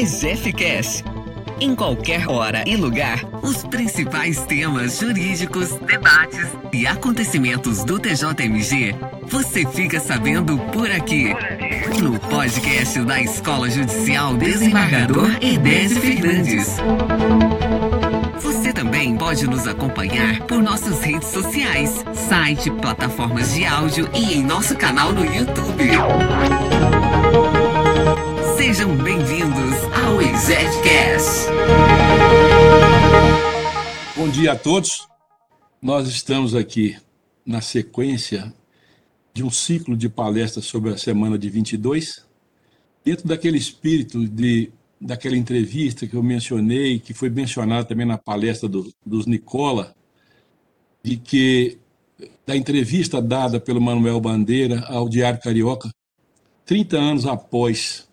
EGF Cash. Em qualquer hora e lugar, os principais temas jurídicos, debates e acontecimentos do TJMG você fica sabendo por aqui. No podcast da Escola Judicial Desembargador Edésio Fernandes. Você também pode nos acompanhar por nossas redes sociais, site, plataformas de áudio e em nosso canal no YouTube. Sejam bem-vindos ao ExedCast. Bom dia a todos. Nós estamos aqui na sequência de um ciclo de palestras sobre a semana de 22, dentro daquele espírito de daquela entrevista que eu mencionei, que foi mencionada também na palestra do, dos Nicola, de que da entrevista dada pelo Manuel Bandeira ao Diário Carioca, 30 anos após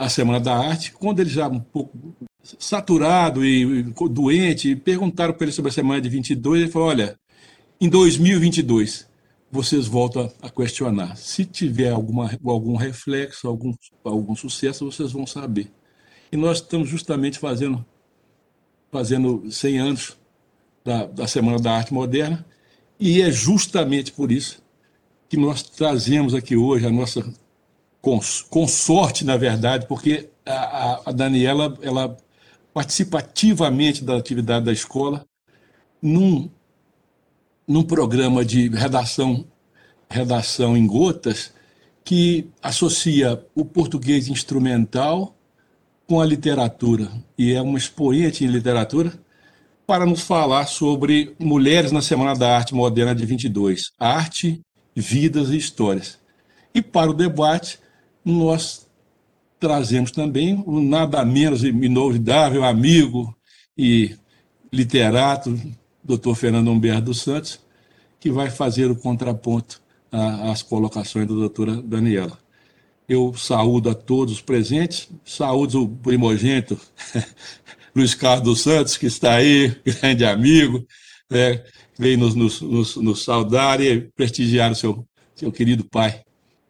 a Semana da Arte, quando ele já um pouco saturado e doente, perguntaram para ele sobre a semana de 22, ele falou: "Olha, em 2022 vocês voltam a questionar. Se tiver alguma, algum reflexo, algum, algum sucesso, vocês vão saber. E nós estamos justamente fazendo fazendo 100 anos da, da Semana da Arte Moderna, e é justamente por isso que nós trazemos aqui hoje a nossa consorte, na verdade, porque a, a Daniela ela participa ativamente da atividade da escola num, num programa de redação, redação em gotas que associa o português instrumental com a literatura e é uma expoente em literatura para nos falar sobre mulheres na Semana da Arte Moderna de 22, arte, vidas e histórias. E para o debate, nós trazemos também o nada menos inovidável amigo e literato, Dr. Fernando Humberto dos Santos, que vai fazer o contraponto às colocações da doutora Daniela. Eu saúdo a todos os presentes, saúdo o primogênito Luiz Carlos dos Santos, que está aí, grande amigo, veio nos, nos, nos, nos saudar e prestigiar o seu, seu querido pai.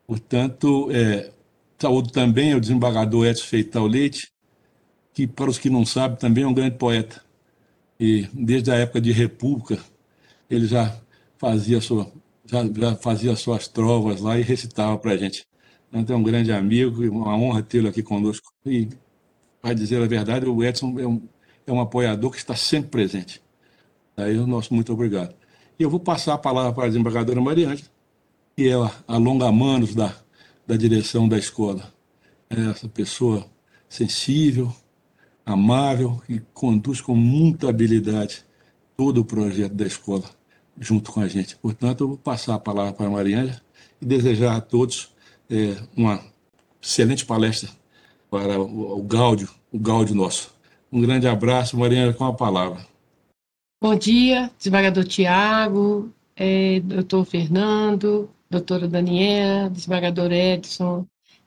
Portanto, é, Saúdo também o desembargador Edson Feital Leite, que, para os que não sabem, também é um grande poeta. E desde a época de República, ele já fazia, sua, já, já fazia suas trovas lá e recitava para a gente. Então, é um grande amigo, uma honra tê-lo aqui conosco. E, para dizer a verdade, o Edson é um, é um apoiador que está sempre presente. Aí o nosso muito obrigado. E eu vou passar a palavra para a desembargadora Mariângela, que é a longa-manos da da direção da escola. É essa pessoa sensível, amável e conduz com muita habilidade todo o projeto da escola junto com a gente. Portanto, eu vou passar a palavra para a Mariana e desejar a todos é, uma excelente palestra para o, o Gáudio, o Gáudio nosso. Um grande abraço, Mariana, com a palavra. Bom dia, desembargador Tiago, é, doutor Fernando, doutora Daniela, desembargador Edson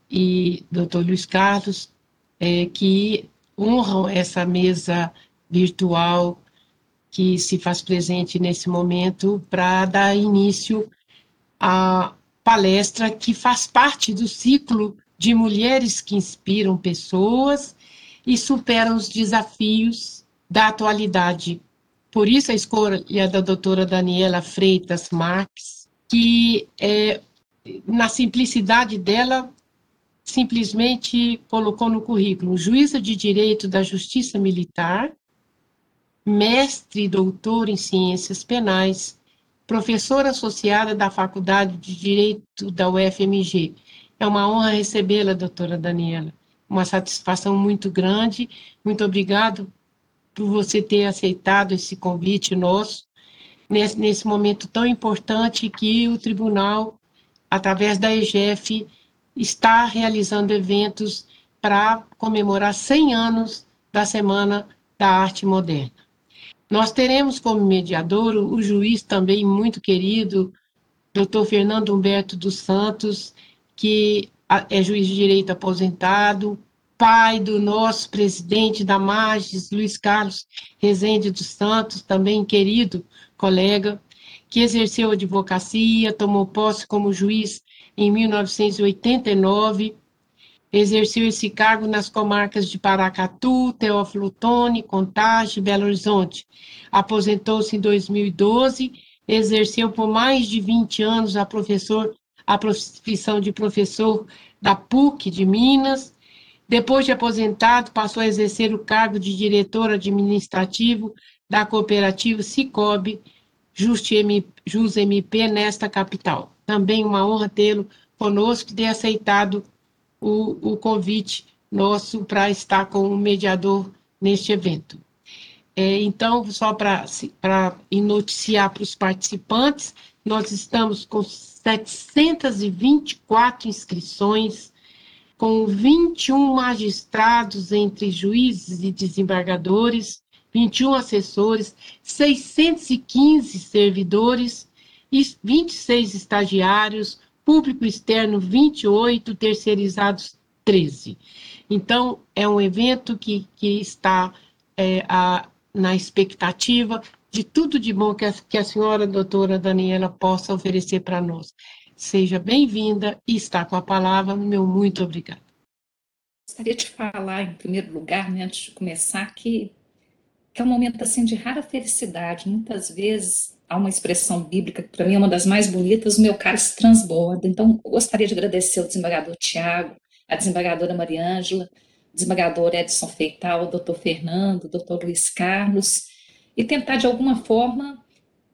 e doutor Luiz Carlos, é, que honram essa mesa virtual que se faz presente nesse momento para dar início à palestra que faz parte do ciclo de mulheres que inspiram pessoas e superam os desafios da atualidade. Por isso a escolha da doutora Daniela Freitas Marques, que é, na simplicidade dela simplesmente colocou no currículo juíza de direito da Justiça Militar, mestre e doutor em ciências penais, professora associada da Faculdade de Direito da UFMG. É uma honra recebê-la, doutora Daniela. Uma satisfação muito grande. Muito obrigado por você ter aceitado esse convite nosso nesse, nesse momento tão importante que o tribunal, através da EGF, está realizando eventos para comemorar 100 anos da Semana da Arte Moderna. Nós teremos como mediador o juiz também muito querido, doutor Fernando Humberto dos Santos, que é juiz de direito aposentado, pai do nosso presidente da Magis, Luiz Carlos Rezende dos Santos, também querido colega, que exerceu advocacia, tomou posse como juiz em 1989, Exerceu esse cargo nas comarcas de Paracatu, Teófilo Otoni, Contagem Belo Horizonte. Aposentou-se em 2012, exerceu por mais de 20 anos a, professor, a profissão de professor da PUC de Minas. Depois de aposentado, passou a exercer o cargo de diretor administrativo da cooperativa Cicobi Just MP nesta capital. Também uma honra tê-lo conosco e ter aceitado o, o convite nosso para estar como mediador neste evento. É, então, só para noticiar para os participantes, nós estamos com 724 inscrições, com 21 magistrados entre juízes e desembargadores, 21 assessores, 615 servidores e 26 estagiários, público externo 28, terceirizados 13. Então, é um evento que, que está é, a, na expectativa de tudo de bom que a, que a senhora doutora Daniela possa oferecer para nós. Seja bem-vinda e está com a palavra, meu muito obrigada. Gostaria de falar, em primeiro lugar, né, antes de começar, que, que é um momento assim de rara felicidade. Muitas vezes há uma expressão bíblica que para mim é uma das mais bonitas, o meu cálice transborda. Então, gostaria de agradecer ao desembargador Tiago, a desembargadora Mariângela, desembargador Edson Feital, doutor Fernando, doutor Luiz Carlos, e tentar, de alguma forma,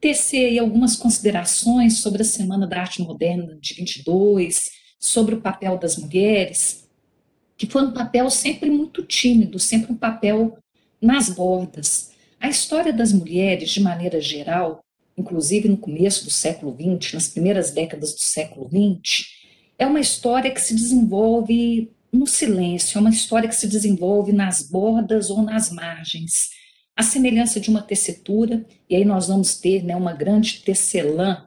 tecer algumas considerações sobre a Semana da Arte Moderna de 22, sobre o papel das mulheres, que foi um papel sempre muito tímido, sempre um papel nas bordas. A história das mulheres, de maneira geral, inclusive no começo do século XX, nas primeiras décadas do século XX, é uma história que se desenvolve no silêncio, é uma história que se desenvolve nas bordas ou nas margens. A semelhança de uma tessitura, e aí nós vamos ter né, uma grande tecelã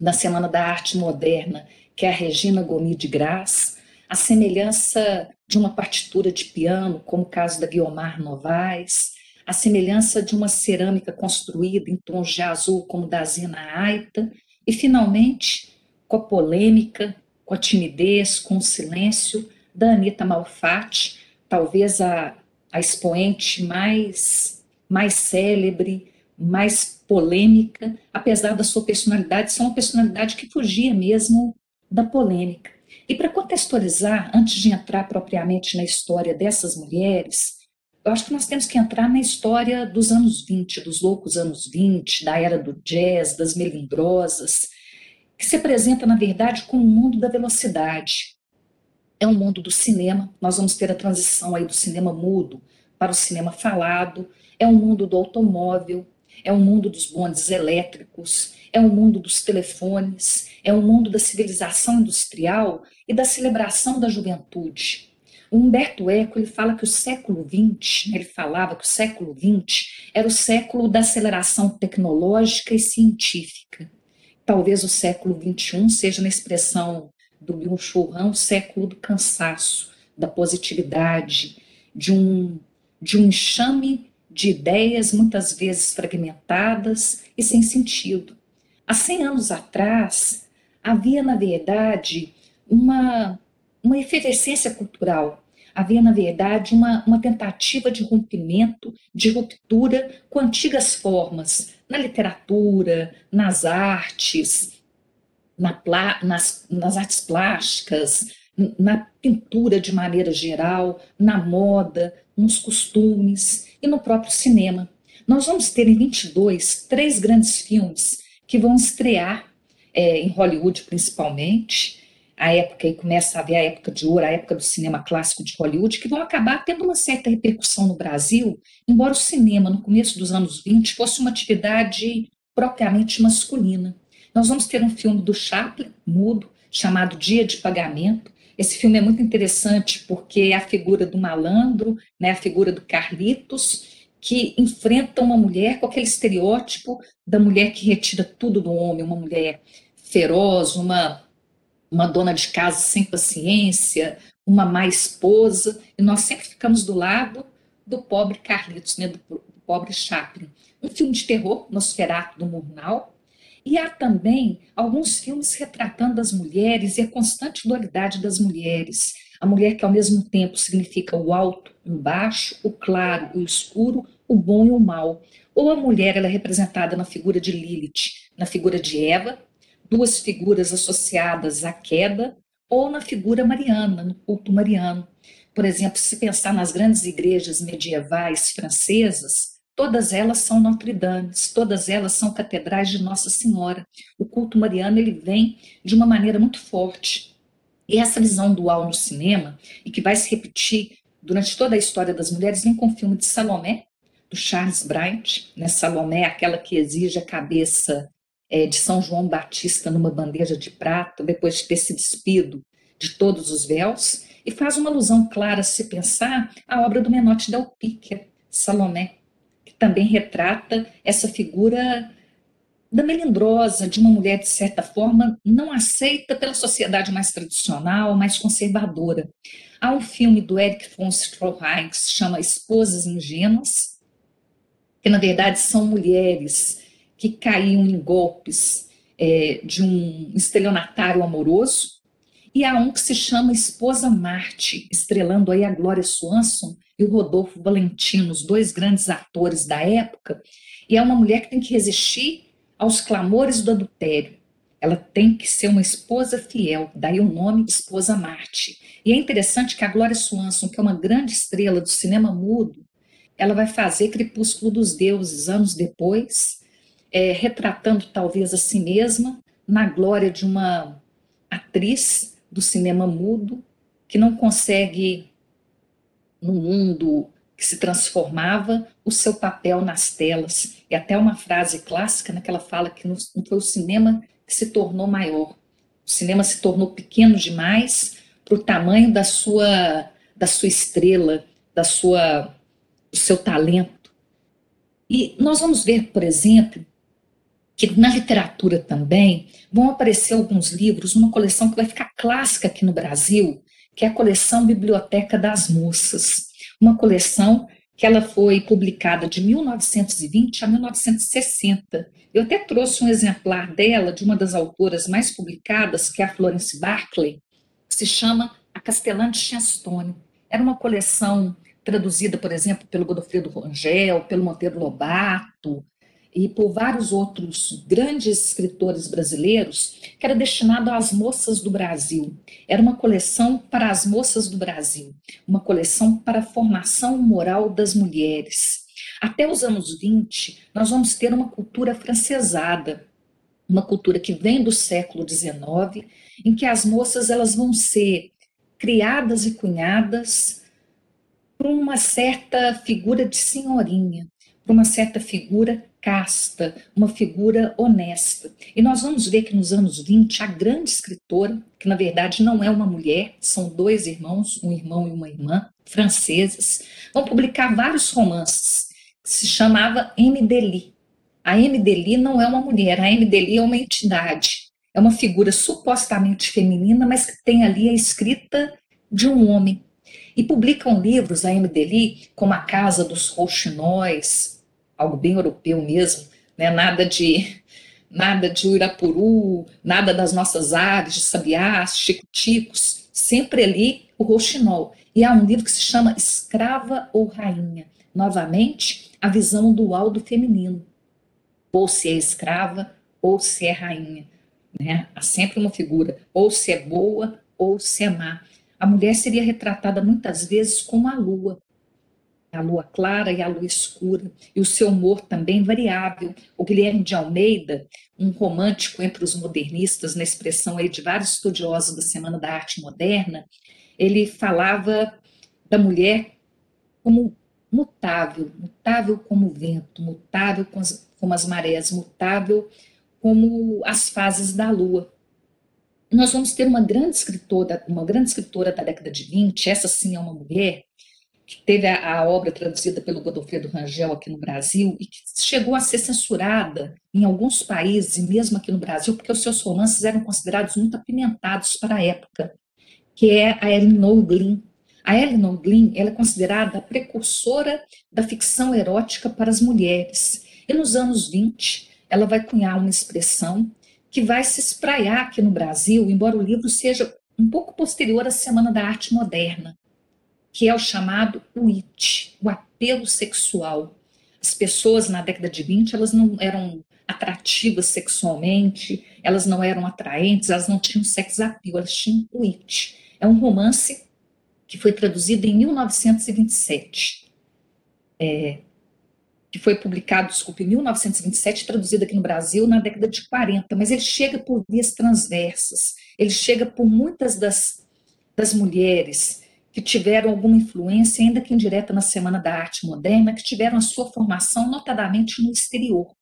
na Semana da Arte Moderna, que é a Regina Gomes de Graça, a semelhança de uma partitura de piano, como o caso da Guiomar Novaes, a semelhança de uma cerâmica construída em tons de azul, como da Zina Aita, e, finalmente, com a polêmica, com a timidez, com o silêncio da Anitta Malfatti, talvez a, a expoente mais, mais célebre, mais polêmica, apesar da sua personalidade ser uma personalidade que fugia mesmo da polêmica. E para contextualizar, antes de entrar propriamente na história dessas mulheres, eu acho que nós temos que entrar na história dos anos 20, dos loucos anos 20, da era do jazz, das melindrosas, que se apresenta, na verdade, como um mundo da velocidade. É um mundo do cinema, nós vamos ter a transição aí do cinema mudo para o cinema falado, é um mundo do automóvel, é um mundo dos bondes elétricos, é um mundo dos telefones, é um mundo da civilização industrial e da celebração da juventude. O Humberto Eco ele fala que o século XX, né, ele falava que o século XX era o século da aceleração tecnológica e científica. Talvez o século XXI seja, na expressão do Bill Churran, o século do cansaço, da positividade, de um, de um enxame de ideias muitas vezes fragmentadas e sem sentido. Há 100 anos atrás, havia, na verdade, uma, uma efervescência cultural havia, na verdade, uma, uma tentativa de rompimento, de ruptura com antigas formas, na literatura, nas artes, na, nas, nas artes plásticas, na pintura de maneira geral, na moda, nos costumes e no próprio cinema. Nós vamos ter em 22 três grandes filmes que vão estrear é, em Hollywood principalmente, a época, e começa a haver a época de ouro, a época do cinema clássico de Hollywood, que vão acabar tendo uma certa repercussão no Brasil, embora o cinema, no começo dos anos 20, fosse uma atividade propriamente masculina. Nós vamos ter um filme do Chaplin, mudo, chamado Dia de Pagamento. Esse filme é muito interessante porque é a figura do malandro, né, a figura do Carlitos, que enfrenta uma mulher com aquele estereótipo da mulher que retira tudo do homem, uma mulher feroz, uma uma dona de casa sem paciência, uma má esposa, e nós sempre ficamos do lado do pobre Carlitos, né, do, do pobre Chaplin. Um filme de terror, Nosferatu do Murnau, e há também alguns filmes retratando as mulheres e a constante dualidade das mulheres. A mulher que ao mesmo tempo significa o alto e o baixo, o claro e o escuro, o bom e o mal. Ou a mulher ela é representada na figura de Lilith, na figura de Eva, duas figuras associadas à queda, ou na figura mariana, no culto mariano. Por exemplo, se pensar nas grandes igrejas medievais francesas, todas elas são Notre-Dame, todas elas são catedrais de Nossa Senhora. O culto mariano ele vem de uma maneira muito forte. E essa visão dual no cinema, e que vai se repetir durante toda a história das mulheres, vem com o filme de Salomé, do Charles Bryant. Né? Salomé é aquela que exige a cabeça é, de São João Batista numa bandeja de prata, depois de ter se despido de todos os véus e faz uma alusão clara, se pensar, à obra do Menotti del Picchia, Salomé, que também retrata essa figura da melindrosa, de uma mulher, de certa forma, não aceita pela sociedade mais tradicional, mais conservadora. Há um filme do Eric von Stroheim que se chama Esposas Ingênuas, que na verdade são mulheres que caíam em golpes é, de um estelionatário amoroso, e há um que se chama Esposa Marte, estrelando aí a Glória Swanson e o Rodolfo Valentino, os dois grandes atores da época. E é uma mulher que tem que resistir aos clamores do adultério. Ela tem que ser uma esposa fiel, daí o nome Esposa Marte. E é interessante que a Glória Swanson, que é uma grande estrela do cinema mudo, ela vai fazer Crepúsculo dos Deuses anos depois, é, retratando talvez a si mesma na glória de uma atriz do cinema mudo, que não consegue, no mundo que se transformava, o seu papel nas telas. E até uma frase clássica né, fala que não foi o cinema que se tornou maior. O cinema se tornou pequeno demais para o tamanho da sua, da sua estrela, da sua, do seu talento. E nós vamos ver, por exemplo, que na literatura também vão aparecer alguns livros, uma coleção que vai ficar clássica aqui no Brasil, que é a coleção Biblioteca das Moças, uma coleção que ela foi publicada de 1920 a 1960. Eu até trouxe um exemplar dela, de uma das autoras mais publicadas, que é a Florence Barclay, que se chama A Castelã de Chenstone. Era uma coleção traduzida, por exemplo, pelo Godofredo Rangel, pelo Monteiro Lobato, e por vários outros grandes escritores brasileiros, que era destinado às moças do Brasil. Era uma coleção para as moças do Brasil, uma coleção para a formação moral das mulheres. Até os anos 20, nós vamos ter uma cultura francesada, uma cultura que vem do século XIX, em que as moças elas vão ser criadas e cunhadas por uma certa figura de senhorinha, por uma certa figura casta, uma figura honesta. E nós vamos ver que nos anos 20, a grande escritora, que na verdade não é uma mulher, são dois irmãos, um irmão e uma irmã, franceses, vão publicar vários romances, que se chamava M. Dely. A M. Dely não é uma mulher, a M. Dely é uma entidade. É uma figura supostamente feminina, mas que tem ali a escrita de um homem. E publicam livros, a M. Dely, como A Casa dos Rouxinóis, algo bem europeu mesmo, né? nada de nada de Uirapuru, nada das nossas aves, de sabiás, chicoticos, sempre ali o roxinol. E há um livro que se chama Escrava ou Rainha. Novamente, a visão dual do feminino. Ou se é escrava, ou se é rainha. Né? Há sempre uma figura, ou se é boa, ou se é má. A mulher seria retratada muitas vezes como a lua, a lua clara e a lua escura, e o seu humor também variável. O Guilherme de Almeida, um romântico entre os modernistas, na expressão aí de vários estudiosos da Semana da Arte Moderna, ele falava da mulher como mutável, mutável como o vento, mutável como as, marés, mutável como as fases da lua. Nós vamos ter uma grande escritora, uma grande escritora da década de 20, essa sim é uma mulher, que teve a, a, obra traduzida pelo Godofredo Rangel aqui no Brasil e que chegou a ser censurada em alguns países, e mesmo aqui no Brasil, porque os seus romances eram considerados muito apimentados para a época, que é a Elinor Glyn. A Glyn ela é considerada a precursora da ficção erótica para as mulheres. E nos anos 20, ela vai cunhar uma expressão que vai se espraiar aqui no Brasil, embora o livro seja um pouco posterior à Semana da Arte Moderna, que é o chamado WIT, o apelo sexual. As pessoas na década de 20, elas não eram atrativas sexualmente, elas não eram atraentes, elas não tinham sex appeal, elas tinham WIT. É um romance que foi traduzido em 1927. É, que foi publicado, desculpe, em 1927, traduzido aqui no Brasil na década de 40, mas ele chega por vias transversas, ele chega por muitas das, das mulheres que tiveram alguma influência, ainda que indireta, na Semana da Arte Moderna, que tiveram a sua formação notadamente no exterior.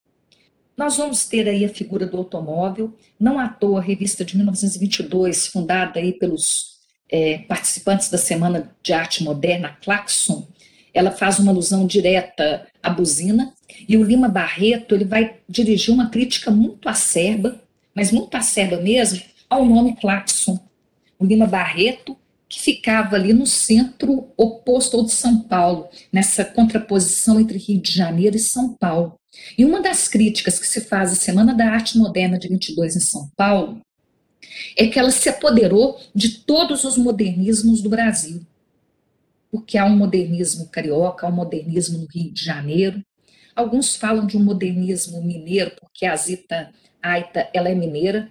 Nós vamos ter aí a figura do automóvel, não à toa a revista de 1922, fundada aí pelos é, participantes da Semana de Arte Moderna, Claxon, ela faz uma alusão direta à buzina, e o Lima Barreto ele vai dirigir uma crítica muito acerba, mas muito acerba mesmo, ao nome Claxon. O Lima Barreto, que ficava ali no centro oposto ao de São Paulo, nessa contraposição entre Rio de Janeiro e São Paulo. E uma das críticas que se faz à Semana da Arte Moderna de 22 em São Paulo é que ela se apoderou de todos os modernismos do Brasil porque há um modernismo carioca, há um modernismo no Rio de Janeiro. Alguns falam de um modernismo mineiro, porque a Zita Aita ela é mineira,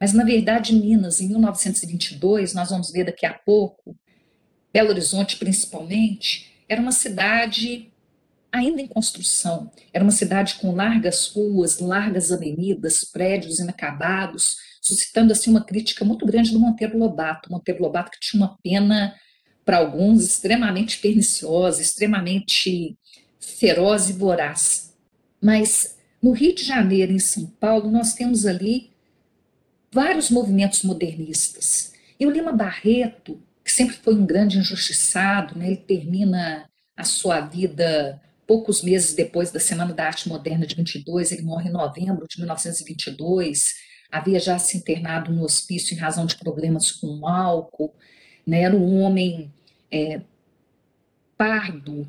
mas na verdade Minas, em 1922, nós vamos ver daqui a pouco, Belo Horizonte principalmente, era uma cidade ainda em construção, era uma cidade com largas ruas, largas avenidas, prédios inacabados, suscitando assim uma crítica muito grande do Monteiro Lobato, Monteiro Lobato que tinha uma pena para alguns, extremamente perniciosa, extremamente feroz e voraz. Mas no Rio de Janeiro, em São Paulo, nós temos ali vários movimentos modernistas. E o Lima Barreto, que sempre foi um grande injustiçado, né, ele termina a sua vida poucos meses depois da Semana da Arte Moderna de 22, ele morre em novembro de 1922, havia já se internado no hospício em razão de problemas com álcool, né, era um homem é, pardo,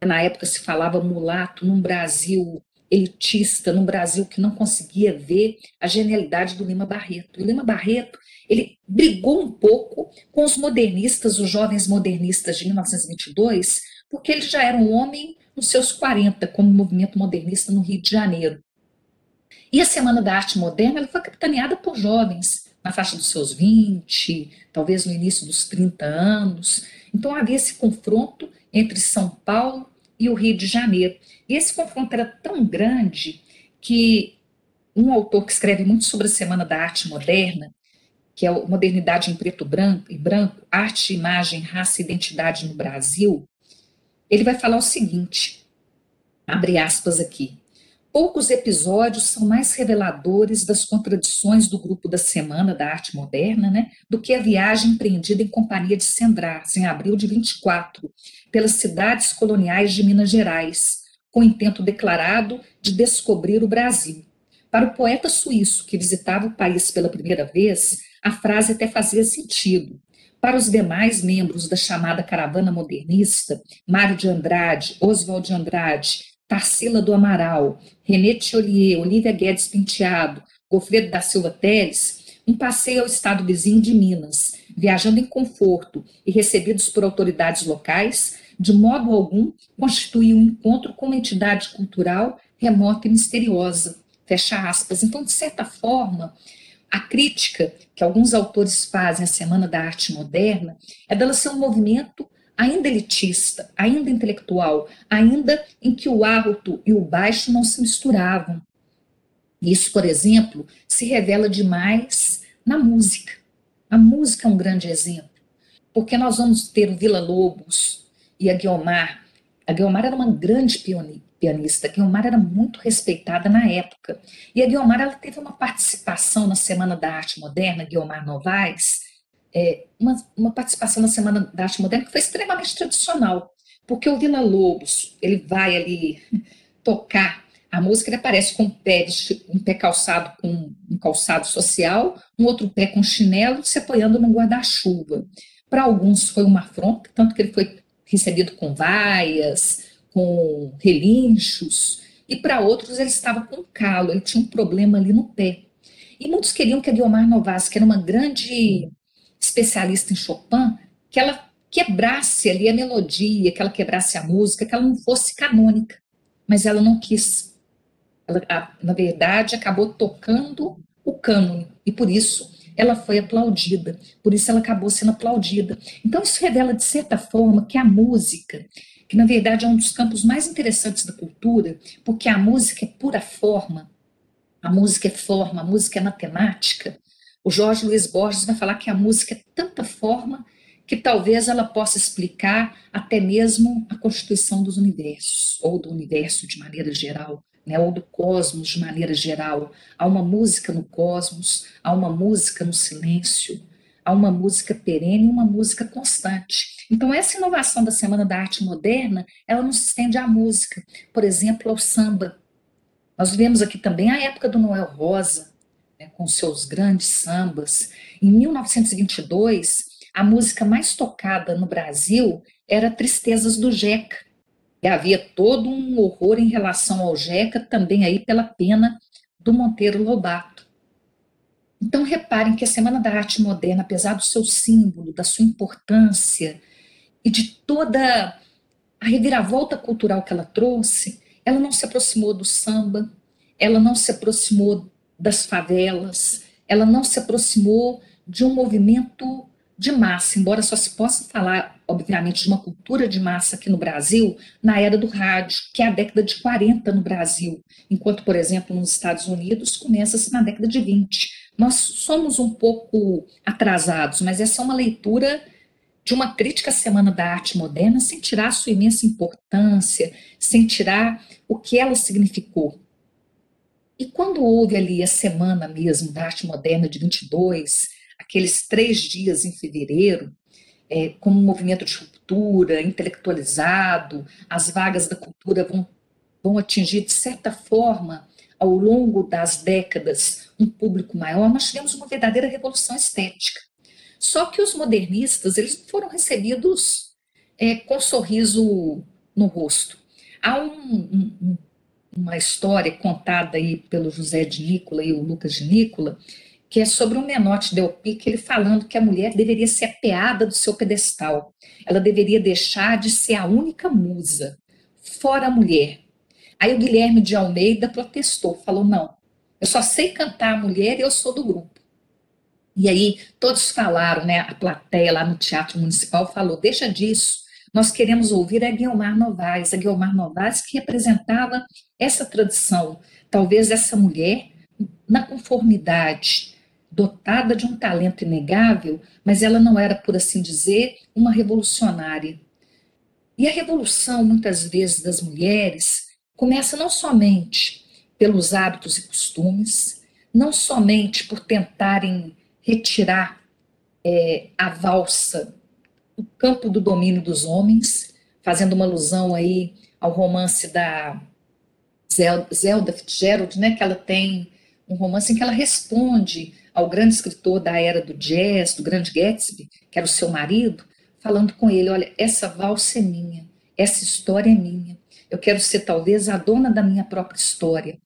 na época se falava mulato, num Brasil elitista, num Brasil que não conseguia ver a genialidade do Lima Barreto. O Lima Barreto, ele brigou um pouco com os modernistas, os jovens modernistas de 1922, porque ele já era um homem nos seus 40, como movimento modernista no Rio de Janeiro. E a Semana da Arte Moderna ela foi capitaneada por jovens, na faixa dos seus 20, talvez no início dos 30 anos. Então havia esse confronto entre São Paulo e o Rio de Janeiro. E esse confronto era tão grande que um autor que escreve muito sobre a Semana da Arte Moderna, que é o Modernidade em Preto branco, e Branco, Arte, Imagem, Raça e Identidade no Brasil, ele vai falar o seguinte, abre aspas aqui, Poucos episódios são mais reveladores das contradições do grupo da Semana da Arte Moderna, né, do que a viagem empreendida em companhia de Sendraz, em abril de 24, pelas cidades coloniais de Minas Gerais, com intento declarado de descobrir o Brasil. Para o poeta suíço que visitava o país pela primeira vez, a frase até fazia sentido. Para os demais membros da chamada caravana modernista, Mário de Andrade, Oswald de Andrade Tarsila do Amaral, René Tcholier, Olivia Guedes Penteado, Gofredo da Silva Teles, um passeio ao estado vizinho de Minas, viajando em conforto e recebidos por autoridades locais, de modo algum constituía um encontro com uma entidade cultural remota e misteriosa. Fecha aspas. Então, de certa forma, a crítica que alguns autores fazem à Semana da Arte Moderna é dela ser um movimento ainda elitista, ainda intelectual, ainda em que o alto e o baixo não se misturavam. Isso, por exemplo, se revela demais na música. A música é um grande exemplo, porque nós vamos ter o Vila Lobos e a Guiomar. A Guiomar era uma grande pianista, a Guiomar era muito respeitada na época. E a Guiomar ela teve uma participação na Semana da Arte Moderna, Guiomar Novaes, é, uma, uma participação na Semana da Arte Moderna que foi extremamente tradicional, porque o Vila Lobos, ele vai ali tocar a música, ele aparece com um pé, um pé calçado com um calçado social, um outro pé com chinelo, se apoiando no guarda-chuva. Para alguns foi uma afronta, tanto que ele foi recebido com vaias, com relinchos, e para outros ele estava com calo, ele tinha um problema ali no pé. E muitos queriam que a Guilmar Novas, que era uma grande especialista em Chopin, que ela quebrasse ali a melodia, que ela quebrasse a música, que ela não fosse canônica. Mas ela não quis. Ela, na verdade, acabou tocando o cânone, e por isso ela foi aplaudida, por isso ela acabou sendo aplaudida. Então, isso revela, de certa forma, que a música, que na verdade é um dos campos mais interessantes da cultura, porque a música é pura forma, a música é forma, a música é matemática. O Jorge Luiz Borges vai falar que a música é tanta forma que talvez ela possa explicar até mesmo a constituição dos universos, ou do universo de maneira geral, né, ou do cosmos de maneira geral. Há uma música no cosmos, há uma música no silêncio, há uma música perene e uma música constante. Então, essa inovação da Semana da Arte Moderna, ela não se estende à música, por exemplo, ao samba. Nós vemos aqui também a época do Noel Rosa, com seus grandes sambas. Em 1922, a música mais tocada no Brasil era Tristezas do Jeca. E havia todo um horror em relação ao Jeca, também aí pela pena do Monteiro Lobato. Então reparem que a Semana da Arte Moderna, apesar do seu símbolo, da sua importância e de toda a reviravolta cultural que ela trouxe, ela não se aproximou do samba, ela não se aproximou das favelas, ela não se aproximou de um movimento de massa, embora só se possa falar, obviamente, de uma cultura de massa aqui no Brasil na era do rádio, que é a década de 40 no Brasil, enquanto, por exemplo, nos Estados Unidos começa-se na década de 20. Nós somos um pouco atrasados, mas essa é uma leitura de uma crítica à Semana da Arte Moderna sem tirar sua imensa importância, sem tirar o que ela significou. E quando houve ali a Semana mesmo da Arte Moderna de 22, aqueles três dias em fevereiro, é, como um movimento de ruptura, intelectualizado, as vagas da cultura vão, vão atingir, de certa forma, ao longo das décadas, um público maior, nós tivemos uma verdadeira revolução estética. Só que os modernistas, eles foram recebidos é, com um sorriso no rosto. Há um, um, uma história contada aí pelo José de Nicola e o Lucas de Nicola, que é sobre um Menotti Del Pique, ele falando que a mulher deveria ser apeada do seu pedestal. Ela deveria deixar de ser a única musa, fora a mulher. Aí o Guilherme de Almeida protestou, falou: não, eu só sei cantar a mulher e eu sou do grupo. E aí todos falaram, né? A plateia lá no Teatro Municipal falou: deixa disso, nós queremos ouvir a Guilmar Novaes, a Guilmar Novaes que representava essa tradição, talvez essa mulher na conformidade dotada de um talento inegável, mas ela não era, por assim dizer, uma revolucionária. E a revolução, muitas vezes, das mulheres começa não somente pelos hábitos e costumes, não somente por tentarem retirar é, a valsa do campo do domínio dos homens, fazendo uma alusão aí ao romance da Zelda Fitzgerald, né, que ela tem um romance em que ela responde ao grande escritor da era do jazz, do grande Gatsby, que era o seu marido, falando com ele: Olha, essa valsa é minha, essa história é minha, eu quero ser talvez a dona da minha própria história.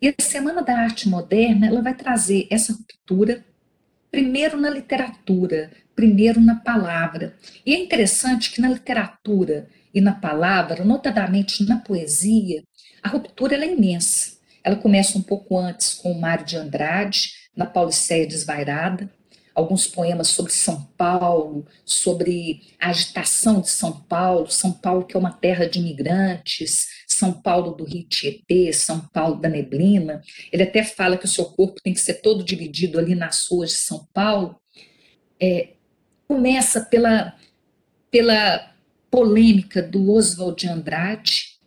E a Semana da Arte Moderna ela vai trazer essa ruptura, primeiro na literatura, primeiro na palavra. E é interessante que na literatura e na palavra, notadamente na poesia, a ruptura é imensa. Ela começa um pouco antes com o Mário de Andrade, na Pauliceia Desvairada, alguns poemas sobre São Paulo, sobre a agitação de São Paulo, São Paulo que é uma terra de imigrantes, São Paulo do Rio Tietê, São Paulo da neblina. Ele até fala que o seu corpo tem que ser todo dividido ali nas ruas de São Paulo. É, começa pela, pela polêmica do Oswald de Andrade,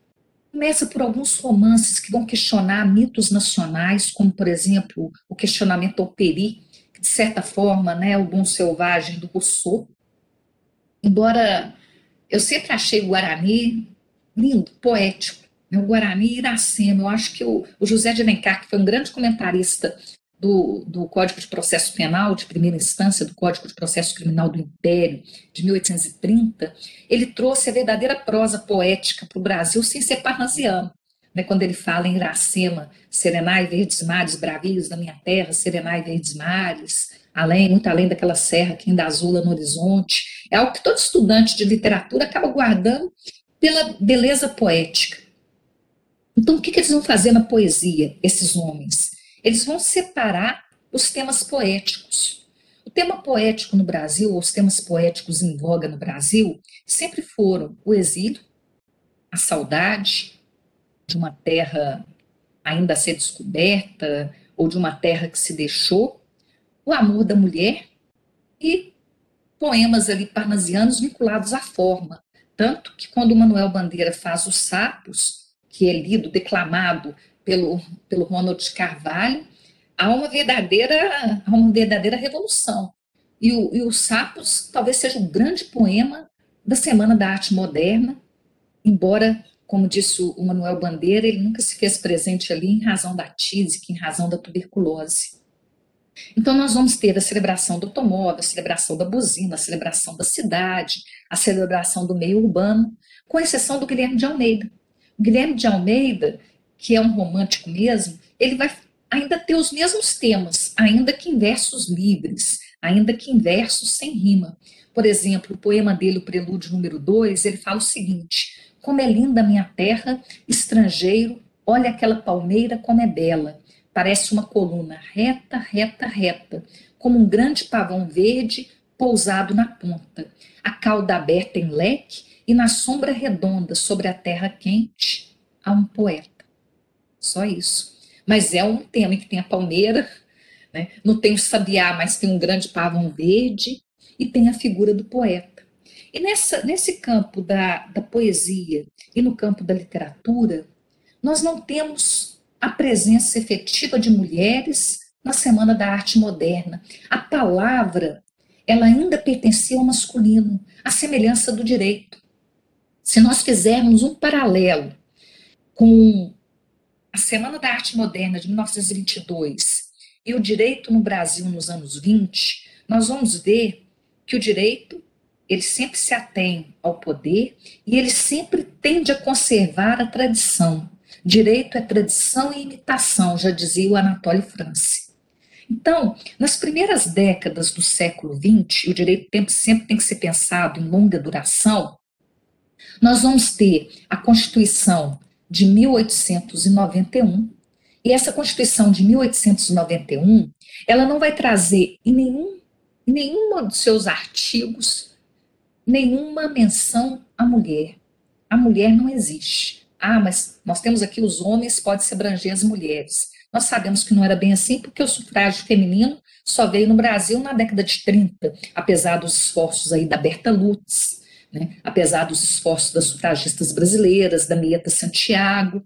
Começa por alguns romances que vão questionar mitos nacionais, como, por exemplo, o questionamento ao peri, que, de certa forma, né, o bom selvagem do Rousseau. Embora eu sempre achei o Guarani lindo, poético, né, o Guarani Iracema, eu acho que o, o José de Alencar, que foi um grande comentarista do, do Código de Processo Penal de primeira instância, do Código de Processo Criminal do Império, de 1830, ele trouxe a verdadeira prosa poética para o Brasil sem ser parnasiano. né, quando ele fala em Iracema, serenai verdes mares, bravios da minha terra, serenai verdes mares, além, muito além daquela serra que ainda azula no horizonte, é algo que todo estudante de literatura acaba guardando pela beleza poética. Então, o que, que eles vão fazer na poesia, esses homens? Eles vão separar os temas poéticos. O tema poético no Brasil, ou os temas poéticos em voga no Brasil, sempre foram o exílio, a saudade de uma terra ainda a ser descoberta, ou de uma terra que se deixou, o amor da mulher e poemas ali parnasianos vinculados à forma. Tanto que quando Manuel Bandeira faz Os Sapos, que é lido, declamado pelo, pelo Ronald Carvalho, há uma verdadeira, há uma verdadeira revolução. E, o, e Os Sapos talvez seja o grande poema da Semana da Arte Moderna, embora, como disse o Manuel Bandeira, ele nunca se fez presente ali em razão da tísica, em razão da tuberculose. Então, nós vamos ter a celebração do automóvel, a celebração da buzina, a celebração da cidade, a celebração do meio urbano, com exceção do Guilherme de Almeida. O Guilherme de Almeida, que é um romântico mesmo, ele vai ainda ter os mesmos temas, ainda que em versos livres, ainda que em versos sem rima. Por exemplo, o poema dele, o Prelúdio número 2, ele fala o seguinte: Como é linda minha terra, estrangeiro, olha aquela palmeira como é bela. Parece uma coluna reta, reta, reta, como um grande pavão verde pousado na ponta, a cauda aberta em leque e na sombra redonda sobre a terra quente há um poeta. Só isso. Mas é um tema que tem a palmeira, né? não tem o sabiá, mas tem um grande pavão verde e tem a figura do poeta. E nessa, nesse campo da, da poesia e no campo da literatura, nós não temos a presença efetiva de mulheres na Semana da Arte Moderna. A palavra, ela ainda pertencia ao masculino, à semelhança do direito. Se nós fizermos um paralelo com a Semana da Arte Moderna de 1922 e o direito no Brasil nos anos 20, nós vamos ver que o direito ele sempre se atém ao poder e ele sempre tende a conservar a tradição. Direito é tradição e imitação, já dizia o Anatole France. Então, nas primeiras décadas do século XX, o direito sempre tem que ser pensado em longa duração, nós vamos ter a Constituição de 1891, e essa Constituição de 1891, ela não vai trazer em nenhum, em nenhum dos seus artigos nenhuma menção à mulher. A mulher não existe. Ah, mas nós temos aqui os homens, pode se abranger as mulheres. Nós sabemos que não era bem assim, porque o sufrágio feminino só veio no Brasil na década de 30, apesar dos esforços aí da Berta Lutz, né? apesar dos esforços das sufragistas brasileiras, da Mieta Santiago.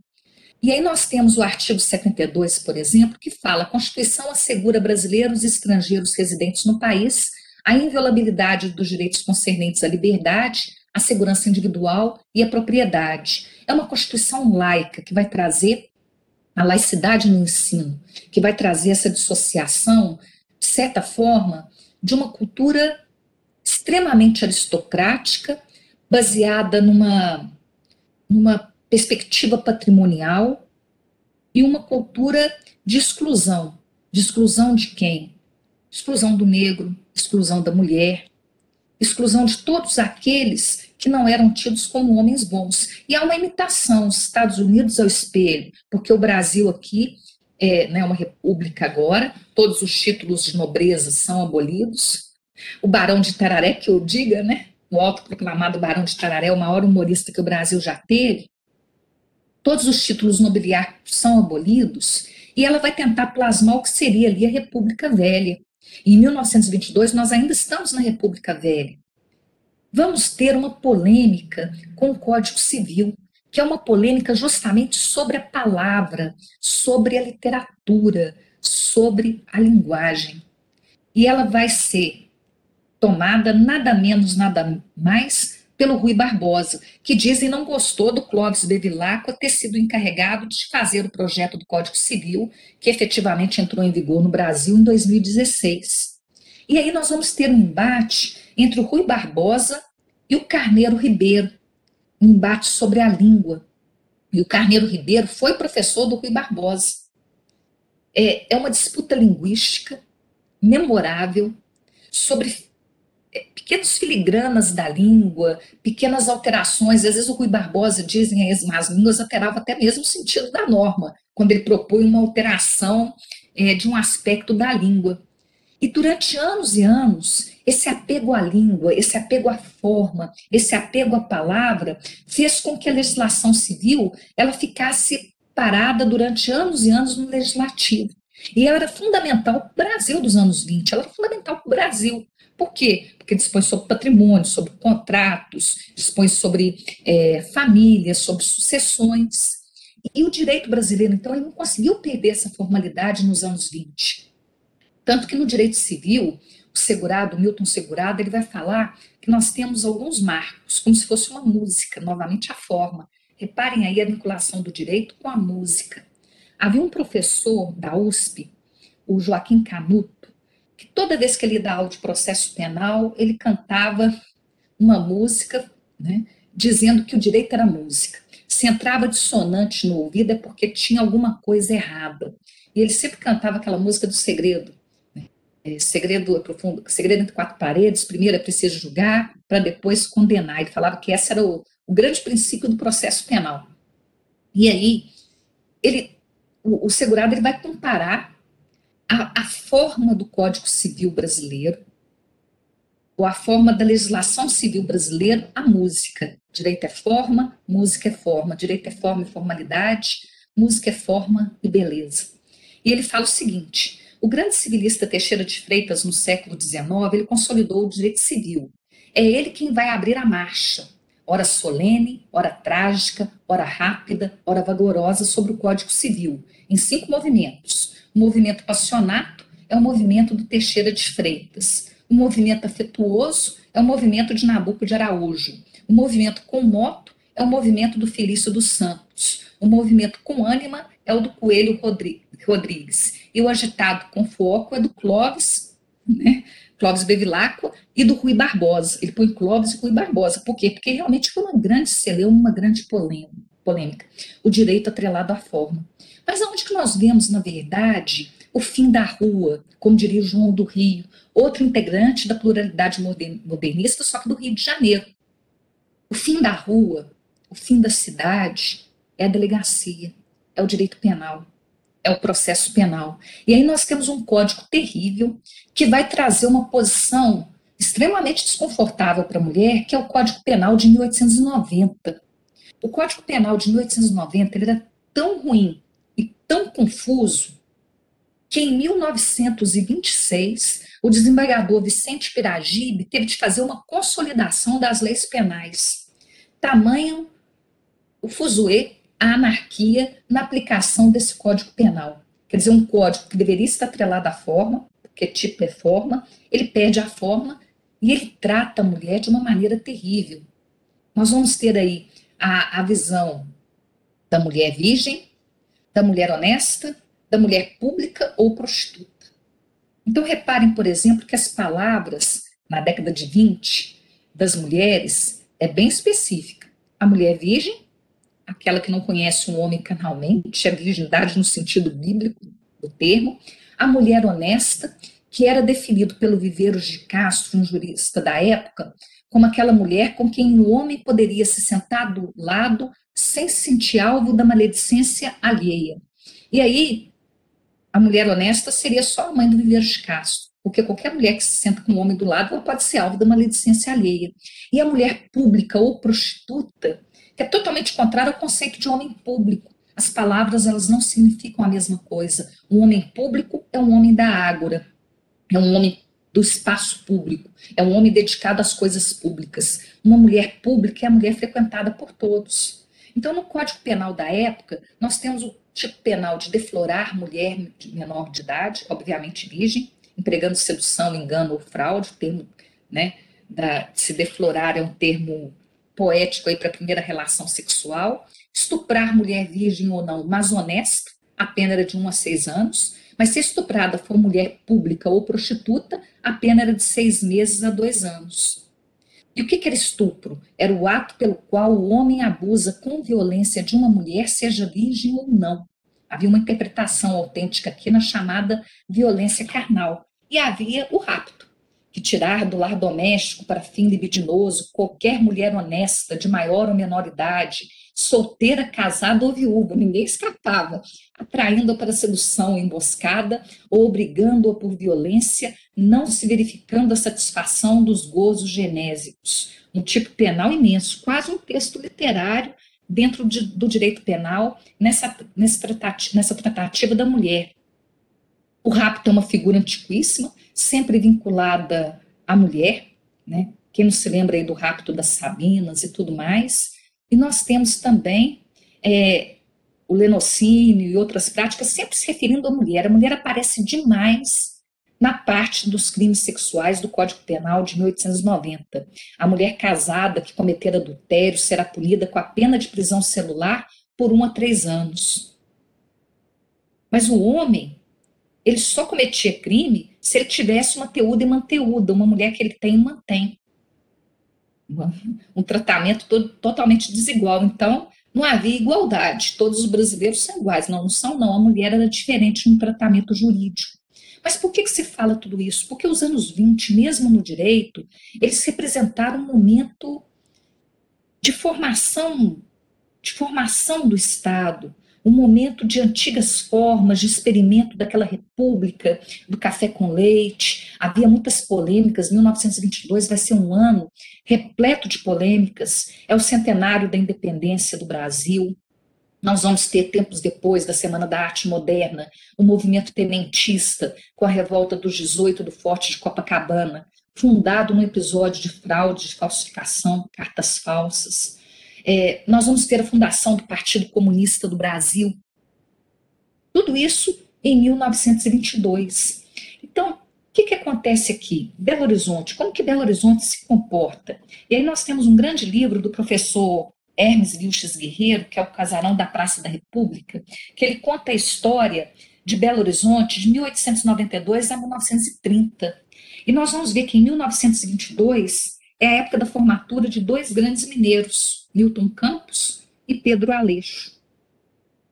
E aí nós temos o artigo 72, por exemplo, que fala: a Constituição assegura brasileiros e estrangeiros residentes no país a inviolabilidade dos direitos concernentes à liberdade, à segurança individual e à propriedade é uma Constituição laica que vai trazer a laicidade no ensino, que vai trazer essa dissociação, de certa forma, de uma cultura extremamente aristocrática, baseada numa, numa perspectiva patrimonial e uma cultura de exclusão. De exclusão de quem? Exclusão do negro, exclusão da mulher, exclusão de todos aqueles que não eram tidos como homens bons. E há uma imitação, os Estados Unidos ao espelho, porque o Brasil aqui é né, uma república agora, todos os títulos de nobreza são abolidos. O Barão de Tararé, que eu diga, né, o autoproclamado Barão de Tararé, o maior humorista que o Brasil já teve, todos os títulos nobiliários são abolidos, e ela vai tentar plasmar o que seria ali a República Velha. Em 1922, nós ainda estamos na República Velha. Vamos ter uma polêmica com o Código Civil, que é uma polêmica justamente sobre a palavra, sobre a literatura, sobre a linguagem. E ela vai ser tomada nada menos, nada mais pelo Rui Barbosa, que dizem não gostou do Clóvis Bevilacqua ter sido encarregado de fazer o projeto do Código Civil, que efetivamente entrou em vigor no Brasil em 2016. E aí nós vamos ter um embate entre o Rui Barbosa e o Carneiro Ribeiro, um embate sobre a língua. E o Carneiro Ribeiro foi professor do Rui Barbosa. É, é uma disputa linguística memorável sobre pequenos filigranas da língua, pequenas alterações. Às vezes o Rui Barbosa dizem as más línguas alterava até mesmo o sentido da norma, quando ele propõe uma alteração é, de um aspecto da língua. E durante anos e anos, esse apego à língua, esse apego à forma, esse apego à palavra, fez com que a legislação civil ela ficasse parada durante anos e anos no legislativo. E ela era fundamental para o Brasil dos anos 20, ela era fundamental para o Brasil. Por quê? Porque dispõe sobre patrimônio, sobre contratos, dispõe sobre é, famílias, sobre sucessões. E o direito brasileiro, então, ele não conseguiu perder essa formalidade nos anos 20. Tanto que no direito civil, o segurado, o Milton Segurado, ele vai falar que nós temos alguns marcos, como se fosse uma música, novamente a forma. Reparem aí a vinculação do direito com a música. Havia um professor da USP, o Joaquim Canuto, que toda vez que ele dá aula de processo penal, ele cantava uma música, né, dizendo que o direito era música. Se entrava dissonante no ouvido é porque tinha alguma coisa errada. E ele sempre cantava aquela música do segredo. Né? É, segredo é profundo, segredo entre quatro paredes, primeiro é preciso julgar, para depois condenar. Ele falava que esse era o, o grande princípio do processo penal. E aí, ele o, o segurado ele vai comparar a, a forma do Código Civil brasileiro ou a forma da legislação civil brasileira à música. Direito é forma, música é forma. Direito é forma e formalidade, música é forma e beleza. E ele fala o seguinte: o grande civilista Teixeira de Freitas, no século XIX, ele consolidou o direito civil. É ele quem vai abrir a marcha, ora solene, ora trágica, ora rápida, ora vagarosa sobre o Código Civil em cinco movimentos. O movimento passionato é o movimento do Teixeira de Freitas. O movimento afetuoso é o movimento de Nabuco de Araújo. O movimento com moto é o movimento do Felício dos Santos. O movimento com ânima é o do Coelho Rodrigues. E o agitado com foco é do Clóvis, né? Clóvis Bevilacqua e do Rui Barbosa. Ele põe Clóvis e Rui Barbosa. Por quê? Porque realmente foi uma grande celeuma, uma grande polêmica. O direito atrelado à forma. Mas aonde que nós vemos, na verdade, o fim da rua, como diria João do Rio, outro integrante da pluralidade modernista, só que do Rio de Janeiro. O fim da rua, o fim da cidade, é a delegacia, é o direito penal, é o processo penal. E aí nós temos um código terrível que vai trazer uma posição extremamente desconfortável para a mulher, que é o Código Penal de 1890. O Código Penal de 1890 ele era tão ruim tão confuso que em 1926 o desembargador Vicente Piragibe teve de fazer uma consolidação das leis penais. Tamanho o fuzuê, a anarquia na aplicação desse Código Penal. Quer dizer, um código que deveria estar atrelado à forma, porque tipo é forma, ele perde a forma e ele trata a mulher de uma maneira terrível. Nós vamos ter aí a, a visão da mulher virgem, da mulher honesta, da mulher pública ou prostituta. Então, reparem, por exemplo, que as palavras, na década de 20, das mulheres, é bem específica. A mulher virgem, aquela que não conhece um homem canalmente, a virgindade no sentido bíblico do termo. A mulher honesta, que era definido pelo Viveiros de Castro, um jurista da época, como aquela mulher com quem o homem poderia se sentar do lado sem se sentir alvo da maledicência alheia. E aí, a mulher honesta seria só a mãe do Viveiro de Castro, porque qualquer mulher que se senta com um homem do lado, ela pode ser alvo da maledicência alheia. E a mulher pública ou prostituta, que é totalmente contrário ao conceito de homem público. As palavras, elas não significam a mesma coisa. Um homem público é um homem da ágora, é um homem do espaço público, é um homem dedicado às coisas públicas. Uma mulher pública é a mulher frequentada por todos. Então, no Código Penal da época, nós temos o tipo penal de deflorar mulher de menor de idade, obviamente virgem, empregando sedução, engano ou fraude, o termo né, da, se deflorar é um termo poético aí para a primeira relação sexual, estuprar mulher virgem ou não, mas honesta, a pena era de 1 a 6 anos, mas se estuprada for mulher pública ou prostituta, a pena era de seis meses a dois anos. E o que, era estupro? Era o ato pelo qual o homem abusa com violência de uma mulher, seja virgem ou não. Havia uma interpretação autêntica aqui na chamada violência carnal. E havia o rapto, que tirar do lar doméstico para fim libidinoso qualquer mulher honesta, de maior ou menor idade, solteira, casada ou viúva, ninguém escapava, atraindo-a para sedução emboscada ou obrigando-a por violência, não se verificando a satisfação dos gozos genésicos. Um tipo penal imenso, quase um texto literário dentro de, do direito penal nessa, nessa, tratativa, da mulher. O rapto é uma figura antiquíssima, sempre vinculada à mulher, né? Quem não se lembra aí do rapto das Sabinas e tudo mais. E nós temos também é, o lenocínio e outras práticas sempre se referindo à mulher. A mulher aparece demais na parte dos crimes sexuais do Código Penal de 1890. A mulher casada que cometer adultério será punida com a pena de prisão celular por um a três anos. Mas o homem, ele só cometia crime se ele tivesse uma teúda e manteúda, uma mulher que ele tem e mantém. Um tratamento todo, totalmente desigual. Então, não havia igualdade. Todos os brasileiros são iguais. Não, não são, não. A mulher era diferente no tratamento jurídico. Mas por que, que se fala tudo isso? Porque os anos 20, mesmo no direito, eles representaram um momento de formação, de formação do Estado, um momento de antigas formas de experimento daquela república, do café com leite. Havia muitas polêmicas. 1922 vai ser um ano repleto de polêmicas. É o centenário da independência do Brasil. Nós vamos ter, tempos depois da Semana da Arte Moderna, o movimento tenentista, com a revolta dos 18 do Forte de Copacabana, fundado no episódio de fraude, de falsificação, cartas falsas. É, nós vamos ter a fundação do Partido Comunista do Brasil. Tudo isso em 1922. Então, o que, que acontece aqui? Belo Horizonte, como que Belo Horizonte se comporta? E aí nós temos um grande livro do professor Hermes Vilches Guerreiro, que é o casarão da Praça da República, que ele conta a história de Belo Horizonte de 1892 a 1930. E nós vamos ver que em 1922 é a época da formatura de dois grandes mineiros, Milton Campos e Pedro Aleixo.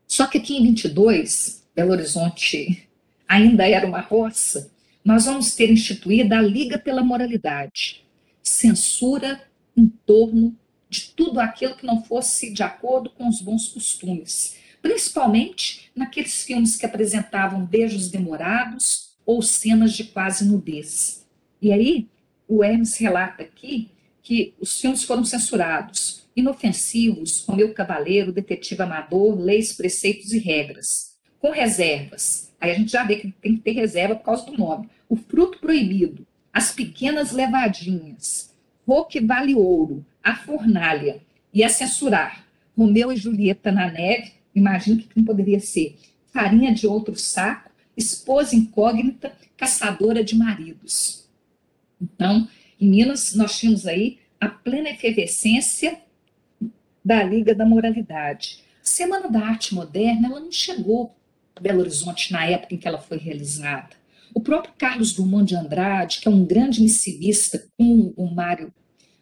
Só que aqui em 22, Belo Horizonte ainda era uma roça, nós vamos ter instituída a Liga pela Moralidade, censura em torno de tudo aquilo que não fosse de acordo com os bons costumes, principalmente naqueles filmes que apresentavam beijos demorados ou cenas de quase nudez. E aí, o Hermes relata aqui que os filmes foram censurados, inofensivos, como Meu Cavaleiro, Detetive Amador, Leis, Preceitos e Regras, com reservas. Aí a gente já vê que tem que ter reserva por causa do nome. O Fruto Proibido, As Pequenas Levadinhas, Roque Vale Ouro, a fornalha e a censurar Romeu e Julieta na neve, imagino que não poderia ser, farinha de outro saco, esposa incógnita, caçadora de maridos. Então, em Minas, nós tínhamos aí a plena efervescência da Liga da Moralidade. Semana da Arte Moderna, ela não chegou a Belo Horizonte na época em que ela foi realizada. O próprio Carlos Drummond de Andrade, que é um grande missivista, com o Mário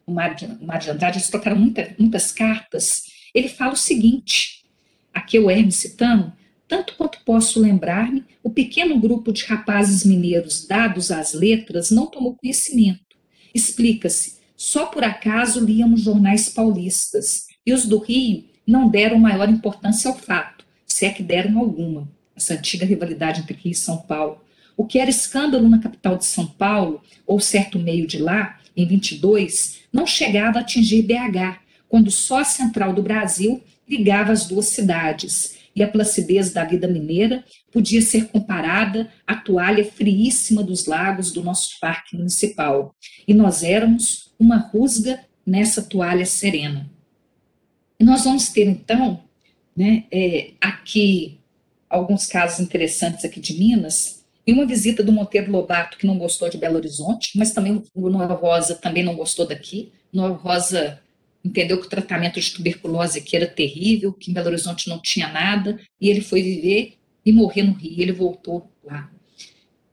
o Mário de, Mário de Andrade, eles trocaram muita, muitas cartas, ele fala o seguinte, aqui o Hermes citando, tanto quanto posso lembrar-me, o pequeno grupo de rapazes mineiros dados às letras não tomou conhecimento. Explica-se, só por acaso líamos jornais paulistas, e os do Rio não deram maior importância ao fato, se é que deram alguma, essa antiga rivalidade entre Rio e São Paulo. O que era escândalo na capital de São Paulo, ou certo meio de lá, em 22, não chegava a atingir BH, quando só a central do Brasil ligava as duas cidades, e a placidez da vida mineira podia ser comparada à toalha friíssima dos lagos do nosso parque municipal. E nós éramos uma rusga nessa toalha serena. Nós vamos ter, então, né, é, aqui alguns casos interessantes aqui de Minas, e uma visita do Monteiro Lobato, que não gostou de Belo Horizonte, mas também o Noel Rosa também não gostou daqui. Noel Rosa entendeu que o tratamento de tuberculose aqui era terrível, que em Belo Horizonte não tinha nada, e ele foi viver e morrer no Rio. Ele voltou lá.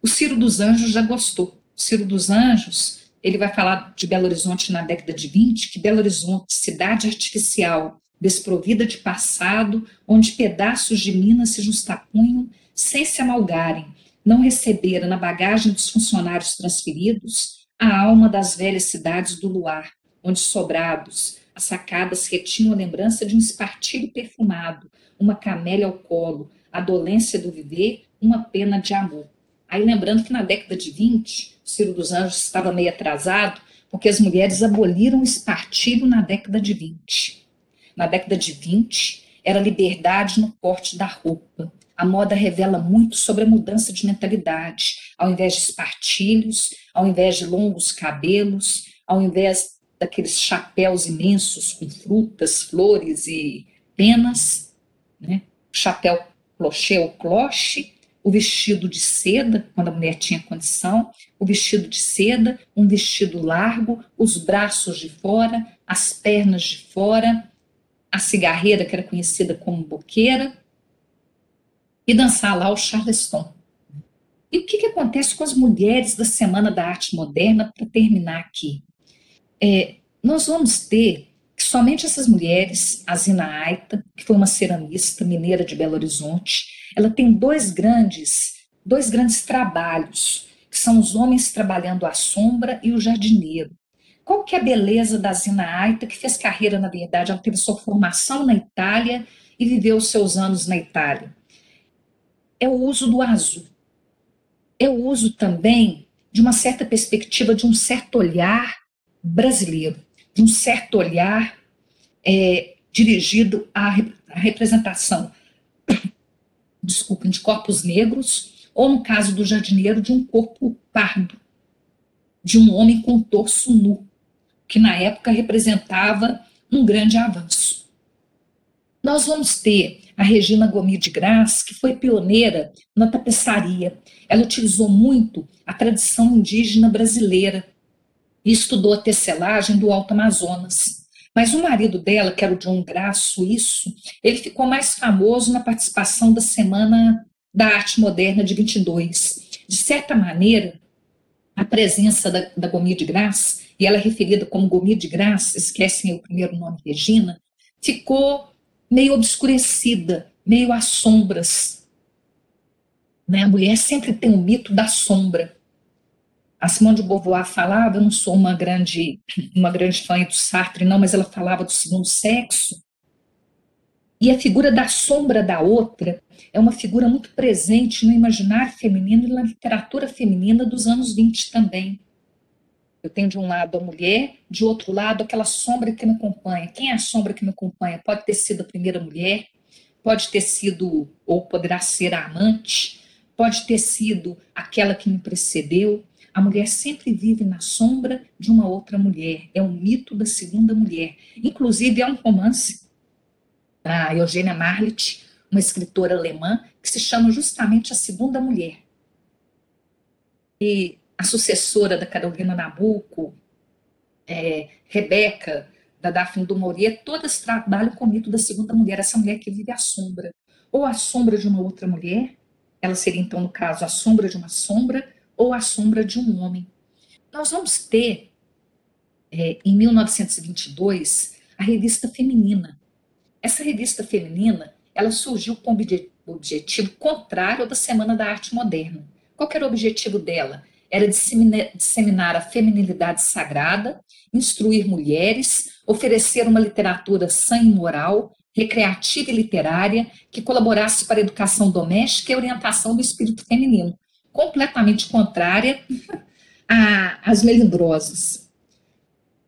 O Ciro dos Anjos já gostou. O Ciro dos Anjos ele vai falar de Belo Horizonte na década de 20, que Belo Horizonte, cidade artificial, desprovida de passado, onde pedaços de Minas se justapunham sem se amalgarem, não recebera na bagagem dos funcionários transferidos a alma das velhas cidades do luar, onde sobrados, as sacadas retinham a lembrança de um espartilho perfumado, uma camélia ao colo, a dolência do viver, uma pena de amor. Aí lembrando que na década de 20, o Ciro dos Anjos estava meio atrasado, porque as mulheres aboliram o espartilho na década de 20. Na década de 20, era liberdade no corte da roupa. A moda revela muito sobre a mudança de mentalidade. Ao invés de espartilhos, ao invés de longos cabelos, ao invés daqueles chapéus imensos com frutas, flores e penas, né? chapéu clochê ou cloche, o vestido de seda, quando a mulher tinha condição, o vestido de seda, um vestido largo, os braços de fora, as pernas de fora, a cigarreira, que era conhecida como boqueira, e dançar lá o charleston. E o que, que acontece com as mulheres da Semana da Arte Moderna, para terminar aqui? É, nós vamos ter somente essas mulheres, a Zina Aita, que foi uma ceramista mineira de Belo Horizonte, ela tem dois grandes, dois grandes trabalhos, que são os homens trabalhando à sombra e o jardineiro. Qual que é a beleza da Zina Aita, que fez carreira, na verdade, ela teve sua formação na Itália e viveu os seus anos na Itália? É o uso do azul. É o uso também de uma certa perspectiva, de um certo olhar brasileiro, de um certo olhar é, dirigido à, à representação, desculpem, de corpos negros, ou no caso do jardineiro, de um corpo pardo, de um homem com torso nu que na época representava um grande avanço. Nós vamos ter a Regina Gomes de Graça, que foi pioneira na tapeçaria. Ela utilizou muito a tradição indígena brasileira e estudou a tecelagem do Alto Amazonas. Mas o marido dela, que era o John Graça, suíço, ele ficou mais famoso na participação da Semana da Arte Moderna de 22. De certa maneira, a presença da, da Gomes de Graça e ela é referida como Gomir de Graça, esquecem o primeiro nome, Regina, ficou meio obscurecida, meio às sombras. Né? A mulher sempre tem o mito da sombra. A Simone de Beauvoir falava, eu não sou uma grande, uma grande fã do Sartre, não, mas ela falava do segundo sexo. E a figura da sombra da outra é uma figura muito presente no imaginário feminino e na literatura feminina dos anos 20 também. Eu tenho de um lado a mulher, de outro lado aquela sombra que me acompanha. Quem é a sombra que me acompanha? Pode ter sido a primeira mulher, pode ter sido, ou poderá ser a amante, pode ter sido aquela que me precedeu. A mulher sempre vive na sombra de uma outra mulher. É um mito da segunda mulher. Inclusive, é um romance da Eugênia Marlitt, uma escritora alemã, que se chama justamente A Segunda Mulher. E a sucessora da Carolina Nabuco, é, Rebeca, da Daphne do Maurier, todas trabalham com o mito da segunda mulher, essa mulher que vive à sombra. Ou a sombra de uma outra mulher, ela seria então, no caso, a sombra de uma sombra, ou a sombra de um homem. Nós vamos ter, é, em 1922, a revista feminina. Essa revista feminina, ela surgiu com o objetivo contrário ao da Semana da Arte Moderna. Qual era o objetivo dela? era disseminar a feminilidade sagrada, instruir mulheres, oferecer uma literatura sã e moral, recreativa e literária, que colaborasse para a educação doméstica e orientação do espírito feminino, completamente contrária às melindrosas.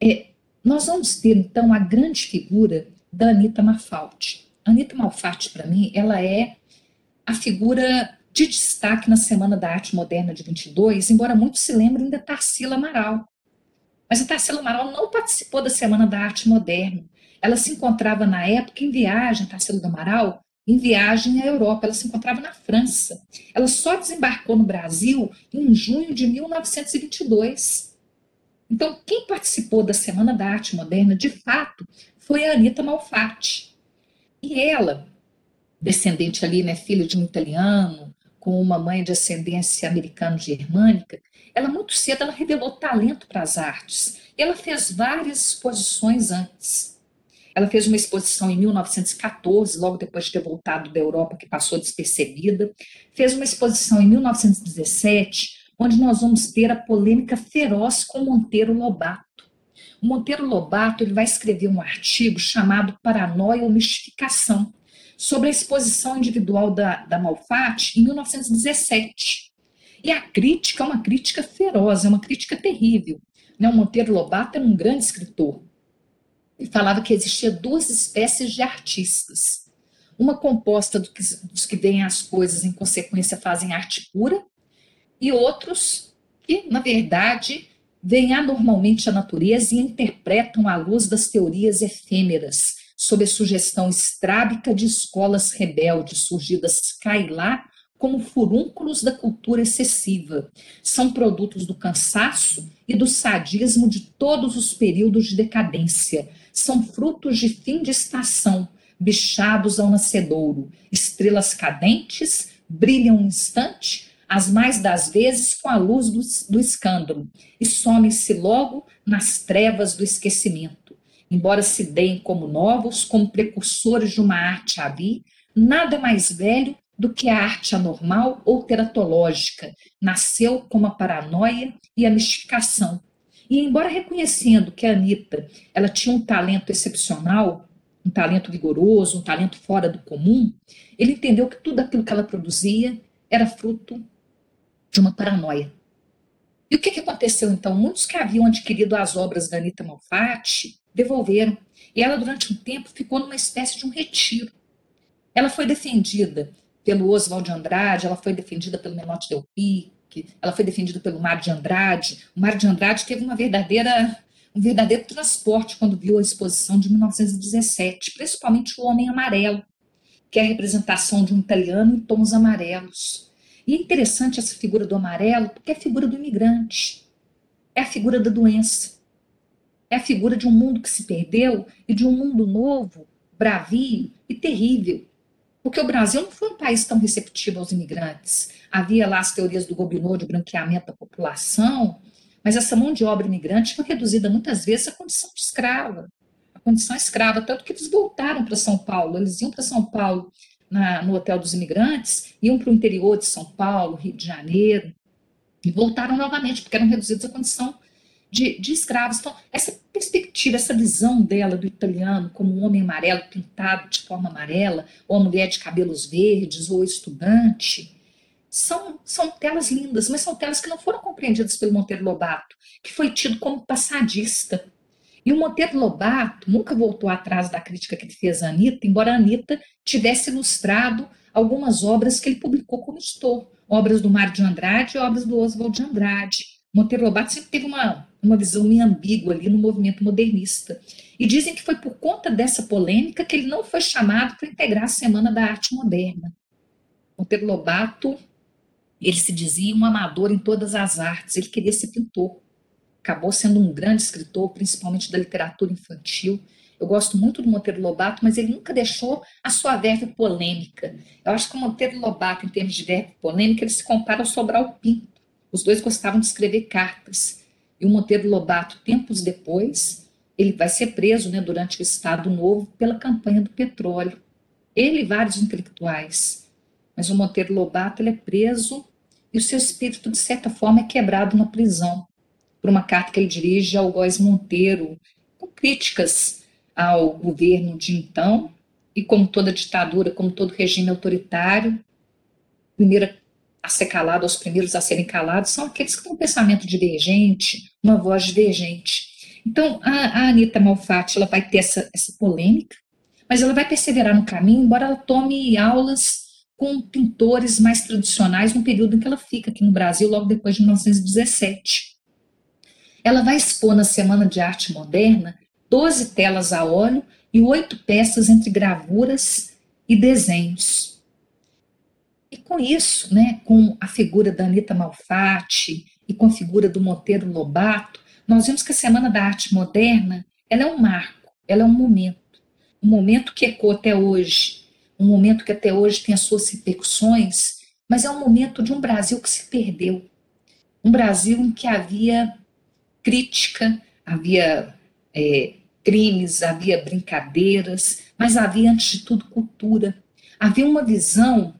É, nós vamos ter, então, a grande figura da Anitta Malfatti. Anitta Malfatti, para mim, ela é a figura de destaque na Semana da Arte Moderna de 22, embora muitos se lembrem da Tarsila Amaral. Mas a Tarsila Amaral não participou da Semana da Arte Moderna. Ela se encontrava na época em viagem, Tarsila do Amaral, em viagem à Europa. Ela se encontrava na França. Ela só desembarcou no Brasil em junho de 1922. Então, quem participou da Semana da Arte Moderna, de fato, foi a Anitta Malfatti. E ela, descendente ali, né, filha de um italiano, com uma mãe de ascendência americano-germânica, ela muito cedo ela revelou talento para as artes. E ela fez várias exposições antes. Ela fez uma exposição em 1914, logo depois de ter voltado da Europa, que passou despercebida. Fez uma exposição em 1917, onde nós vamos ter a polêmica feroz com Monteiro Lobato. O Monteiro Lobato ele vai escrever um artigo chamado Paranoia ou Mistificação, sobre a exposição individual da, da Malfatti em 1917. E a crítica é uma crítica feroz, é uma crítica terrível. Né? O Monteiro Lobato era um grande escritor. Ele falava que existia duas espécies de artistas. Uma composta do que, dos que veem as coisas em consequência fazem arte pura, e outros que, na verdade, veem anormalmente a natureza e interpretam à luz das teorias efêmeras, sob a sugestão estrábica de escolas rebeldes surgidas cai lá como furúnculos da cultura excessiva. São produtos do cansaço e do sadismo de todos os períodos de decadência. São frutos de fim de estação, bichados ao nascedouro. Estrelas cadentes brilham um instante, as mais das vezes com a luz do, do escândalo, e some-se logo nas trevas do esquecimento. Embora se deem como novos, como precursores de uma arte ali, nada mais velho do que a arte anormal ou teratológica, nasceu como a paranoia e a mistificação. E embora reconhecendo que a Anitta ela tinha um talento excepcional, um talento vigoroso, um talento fora do comum, ele entendeu que tudo aquilo que ela produzia era fruto de uma paranoia. E o que, que aconteceu então? Muitos que haviam adquirido as obras da Anitta Malfatti devolveram. E ela, durante um tempo, ficou numa espécie de um retiro. Ela foi defendida pelo Oswald de Andrade, ela foi defendida pelo Menotti Del Pique, ela foi defendida pelo Mário de Andrade. O Mário de Andrade teve uma verdadeira, um verdadeiro transporte quando viu a exposição de 1917, principalmente o Homem Amarelo, que é a representação de um italiano em tons amarelos. E é interessante essa figura do amarelo, porque é a figura do imigrante, é a figura da doença, é a figura de um mundo que se perdeu e de um mundo novo, bravio e terrível. Porque o Brasil não foi um país tão receptivo aos imigrantes. Havia lá as teorias do Gobineau de branqueamento da população, mas essa mão de obra imigrante foi reduzida muitas vezes à condição de escrava. A condição escrava, tanto que eles voltaram para São Paulo. Eles iam para São Paulo na, no Hotel dos Imigrantes, iam para o interior de São Paulo, Rio de Janeiro, e voltaram novamente, porque eram reduzidos à condição de, de, escravos. Então, essa perspectiva, essa visão dela do italiano como um homem amarelo pintado de forma amarela, ou a mulher de cabelos verdes, ou estudante, são, são telas lindas, mas são telas que não foram compreendidas pelo Monteiro Lobato, que foi tido como passadista. E o Monteiro Lobato nunca voltou atrás da crítica que ele fez à Anitta, embora a Anitta tivesse ilustrado algumas obras que ele publicou como editor, obras do Mário de Andrade e obras do Oswald de Andrade. Monteiro Lobato sempre teve uma, uma visão meio ambígua ali no movimento modernista. E dizem que foi por conta dessa polêmica que ele não foi chamado para integrar a Semana da Arte Moderna. Monteiro Lobato, ele se dizia um amador em todas as artes, ele queria ser pintor acabou sendo um grande escritor, principalmente da literatura infantil. Eu gosto muito do Monteiro Lobato, mas ele nunca deixou a sua verve polêmica. Eu acho que o Monteiro Lobato, em termos de verve polêmica, ele se compara ao Sobral Pinto. Os dois gostavam de escrever cartas. E o Monteiro Lobato, tempos depois, ele vai ser preso né, durante o Estado Novo pela campanha do petróleo. Ele e vários intelectuais. Mas o Monteiro Lobato ele é preso e o seu espírito, de certa forma, é quebrado na prisão por uma carta que ele dirige ao Góes Monteiro, com críticas ao governo de então, e como toda ditadura, como todo regime autoritário, primeiro a ser calado, os primeiros a serem calados, são aqueles que têm um pensamento divergente, uma voz divergente. Então, a, a Anitta Malfatti, ela vai ter essa, essa polêmica, mas ela vai perseverar no caminho, embora ela tome aulas com pintores mais tradicionais no período em que ela fica aqui no Brasil, logo depois de 1917. Ela vai expor na Semana de Arte Moderna 12 telas a óleo e oito peças entre gravuras e desenhos. Com isso, né, com a figura da Anitta Malfatti e com a figura do Monteiro Lobato, nós vimos que a Semana da Arte Moderna ela é um marco, ela é um momento, um momento que ecoa até hoje, um momento que até hoje tem as suas repercussões mas é um momento de um Brasil que se perdeu. Um Brasil em que havia crítica, havia é, crimes, havia brincadeiras, mas havia, antes de tudo, cultura. Havia uma visão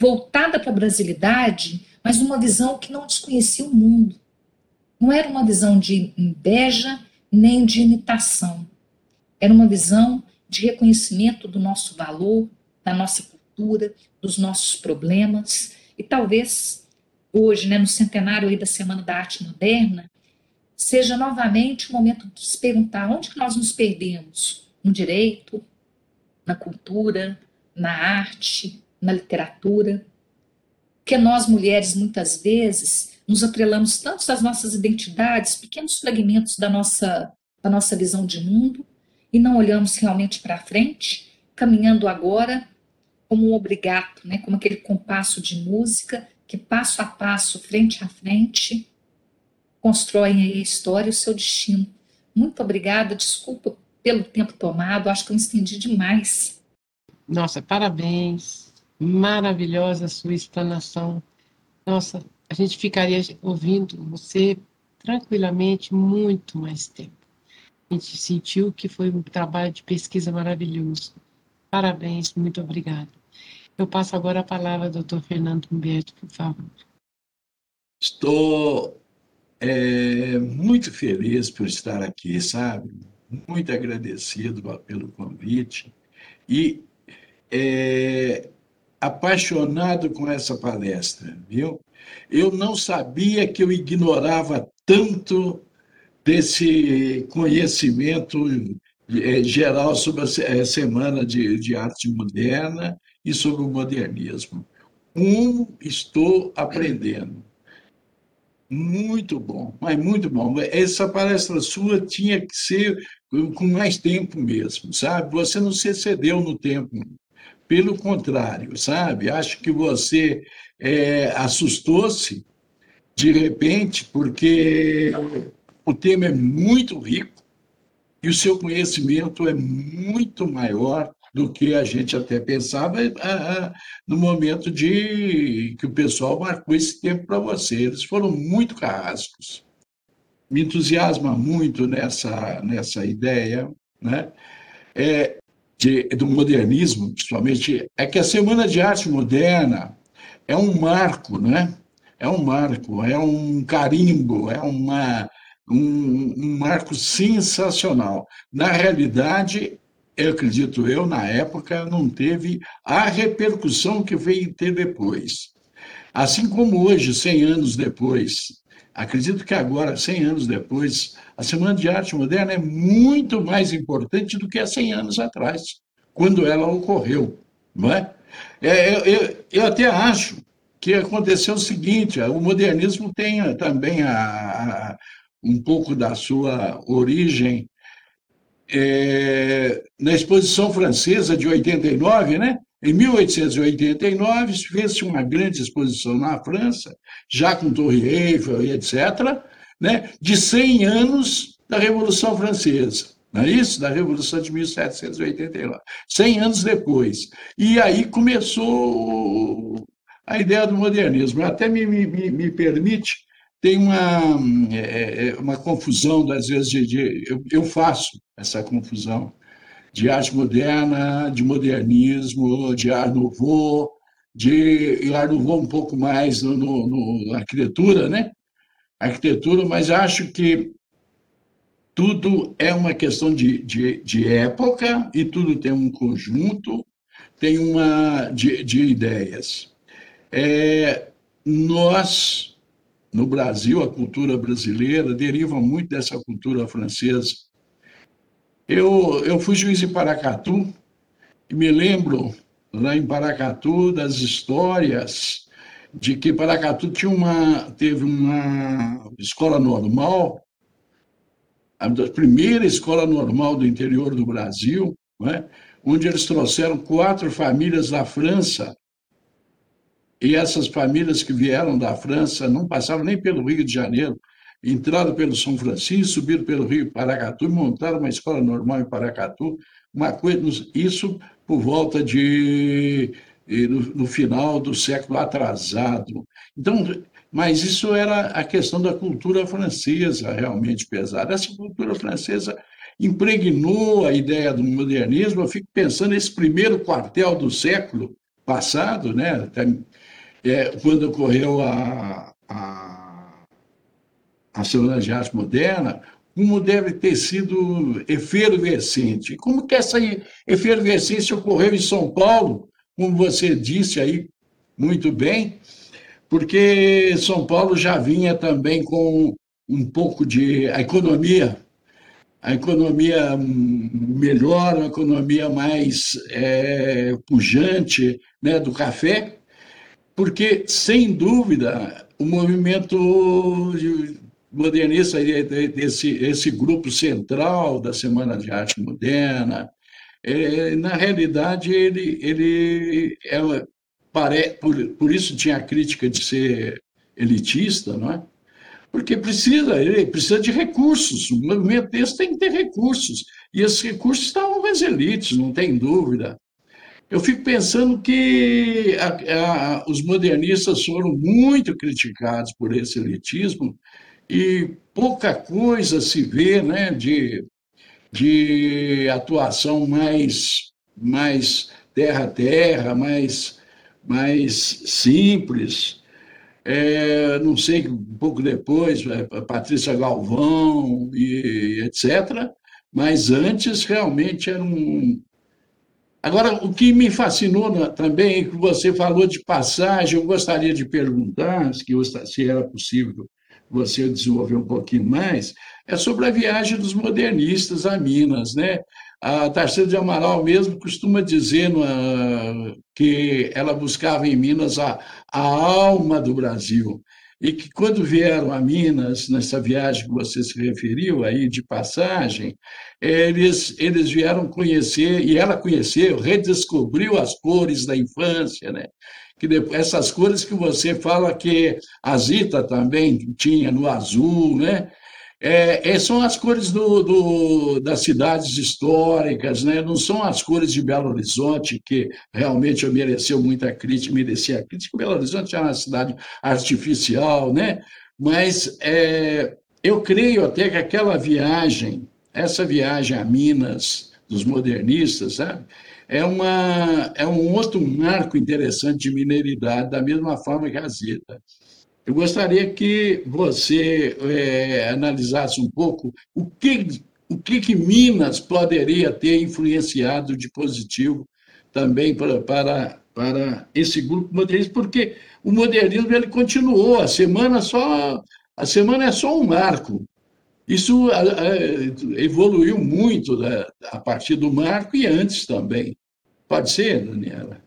voltada para a brasilidade, mas uma visão que não desconhecia o mundo. Não era uma visão de inveja nem de imitação. Era uma visão de reconhecimento do nosso valor, da nossa cultura, dos nossos problemas. E talvez hoje, né, no centenário aí da Semana da Arte Moderna, seja novamente o momento de se perguntar onde que nós nos perdemos? No direito, na cultura, na arte, na literatura? Porque nós, mulheres, muitas vezes, nos atrelamos tanto às nossas identidades, pequenos fragmentos da nossa, da nossa visão de mundo, e não olhamos realmente para frente, caminhando agora como um obrigato, né? como aquele compasso de música que passo a passo, frente a frente, constroem a história e o seu destino. Muito obrigada, desculpa pelo tempo tomado, acho que eu estendi demais. Nossa, parabéns, maravilhosa sua explanação. Nossa, a gente ficaria ouvindo você tranquilamente muito mais tempo. A gente sentiu que foi um trabalho de pesquisa maravilhoso. Parabéns, muito obrigada. Eu passo agora a palavra ao doutor Fernando Humberto, por favor. Estou é, muito feliz por estar aqui, sabe? Muito agradecido pelo convite e é, apaixonado com essa palestra, viu? Eu não sabia que eu ignorava tanto desse conhecimento é, geral sobre a é, Semana de, de Arte Moderna e sobre o modernismo. Um, estou aprendendo. Muito bom, mas muito bom. Essa palestra sua tinha que ser com mais tempo mesmo, sabe? Você não se excedeu no tempo. Pelo contrário, sabe? Acho que você é, assustou-se de repente, porque o tema é muito rico e o seu conhecimento é muito maior do que a gente até pensava no momento de que o pessoal marcou esse tempo para você. Eles foram muito carrascos. Me entusiasma muito nessa, nessa ideia né? é, de, do modernismo, principalmente, é que a Semana de Arte Moderna é um marco, né? é um marco, é um carimbo, é uma, um, um marco sensacional. Na realidade, eu acredito eu, na época, não teve a repercussão que veio ter depois. Assim como hoje, 100 anos depois, acredito que agora, 100 anos depois, a Semana de Arte Moderna é muito mais importante do que há 100 anos atrás, quando ela ocorreu, não é? é eu, eu, eu até acho que aconteceu o seguinte, o modernismo tem também a, a, um pouco da sua origem é, na Exposição Francesa de 89, né? Em 1889, fez-se uma grande exposição na França, já com Torre Eiffel e etc., né, de 100 anos da Revolução Francesa. Não é isso? Da Revolução de 1789. 100 anos depois. E aí começou a ideia do modernismo. Até me, me, me permite tem uma, é, é, uma confusão, às vezes, de, de eu, eu, faço essa confusão de arte moderna, de modernismo, de art nouveau, de art nouveau um pouco mais no, no, no arquitetura, né? Arquitetura, mas acho que tudo é uma questão de, de, de época e tudo tem um conjunto, tem uma de, de ideias. É, nós no Brasil, a cultura brasileira deriva muito dessa cultura francesa. Eu, eu fui juiz em Paracatu e me lembro, lá em Paracatu, das histórias de que Paracatu tinha uma, teve uma escola normal, a primeira escola normal do interior do Brasil, né, onde eles trouxeram quatro famílias da França. E essas famílias que vieram da França não passaram nem pelo Rio de Janeiro, entraram pelo São Francisco, subiram pelo Rio Paracatu e montaram uma escola normal em Paracatu. Uma coisa, isso por volta de no, no final do século atrasado. Então, mas isso era a questão da cultura francesa realmente pesada. Essa cultura francesa impregnou a ideia do modernismo. Eu fico pensando nesse primeiro quartel do século passado, né? É, quando ocorreu a, a, a Semana de Arte Moderna, como deve ter sido efervescente. Como que essa efervescência ocorreu em São Paulo, como você disse aí muito bem, porque São Paulo já vinha também com um pouco de a economia, a economia melhor, a economia mais é, pujante né, do café, porque, sem dúvida, o movimento modernista, esse, esse grupo central da Semana de Arte Moderna, é, na realidade, ele, ele é, pare, por, por isso tinha a crítica de ser elitista, não é? Porque precisa, ele precisa de recursos. O movimento desse tem que ter recursos. E esses recursos estavam nas elites, não tem dúvida. Eu fico pensando que a, a, os modernistas foram muito criticados por esse elitismo, e pouca coisa se vê né, de, de atuação mais, mais terra a terra, mais, mais simples. É, não sei, um pouco depois, é, Patrícia Galvão e etc., mas antes realmente era um. Agora, o que me fascinou também é que você falou de passagem, eu gostaria de perguntar se era possível você desenvolver um pouquinho mais, é sobre a viagem dos modernistas a Minas. Né? A Tarsila de Amaral mesmo costuma dizer que ela buscava em Minas a, a alma do Brasil e que quando vieram a Minas, nessa viagem que você se referiu aí de passagem, eles, eles vieram conhecer, e ela conheceu, redescobriu as cores da infância, né? Que depois, essas cores que você fala que a Zita também tinha no azul, né? É, é, são as cores do, do, das cidades históricas, né? não são as cores de Belo Horizonte, que realmente mereceu muita crítica, merecia crítica. Belo Horizonte é uma cidade artificial, né? mas é, eu creio até que aquela viagem, essa viagem a Minas dos modernistas, sabe? É, uma, é um outro marco interessante de mineridade, da mesma forma que a Zeta. Eu gostaria que você é, analisasse um pouco o que, o que, que Minas poderia ter influenciado de positivo também para, para, para esse grupo modernista, porque o modernismo ele continuou, a semana só a semana é só um marco. Isso evoluiu muito né, a partir do marco e antes também. Pode ser, Daniela?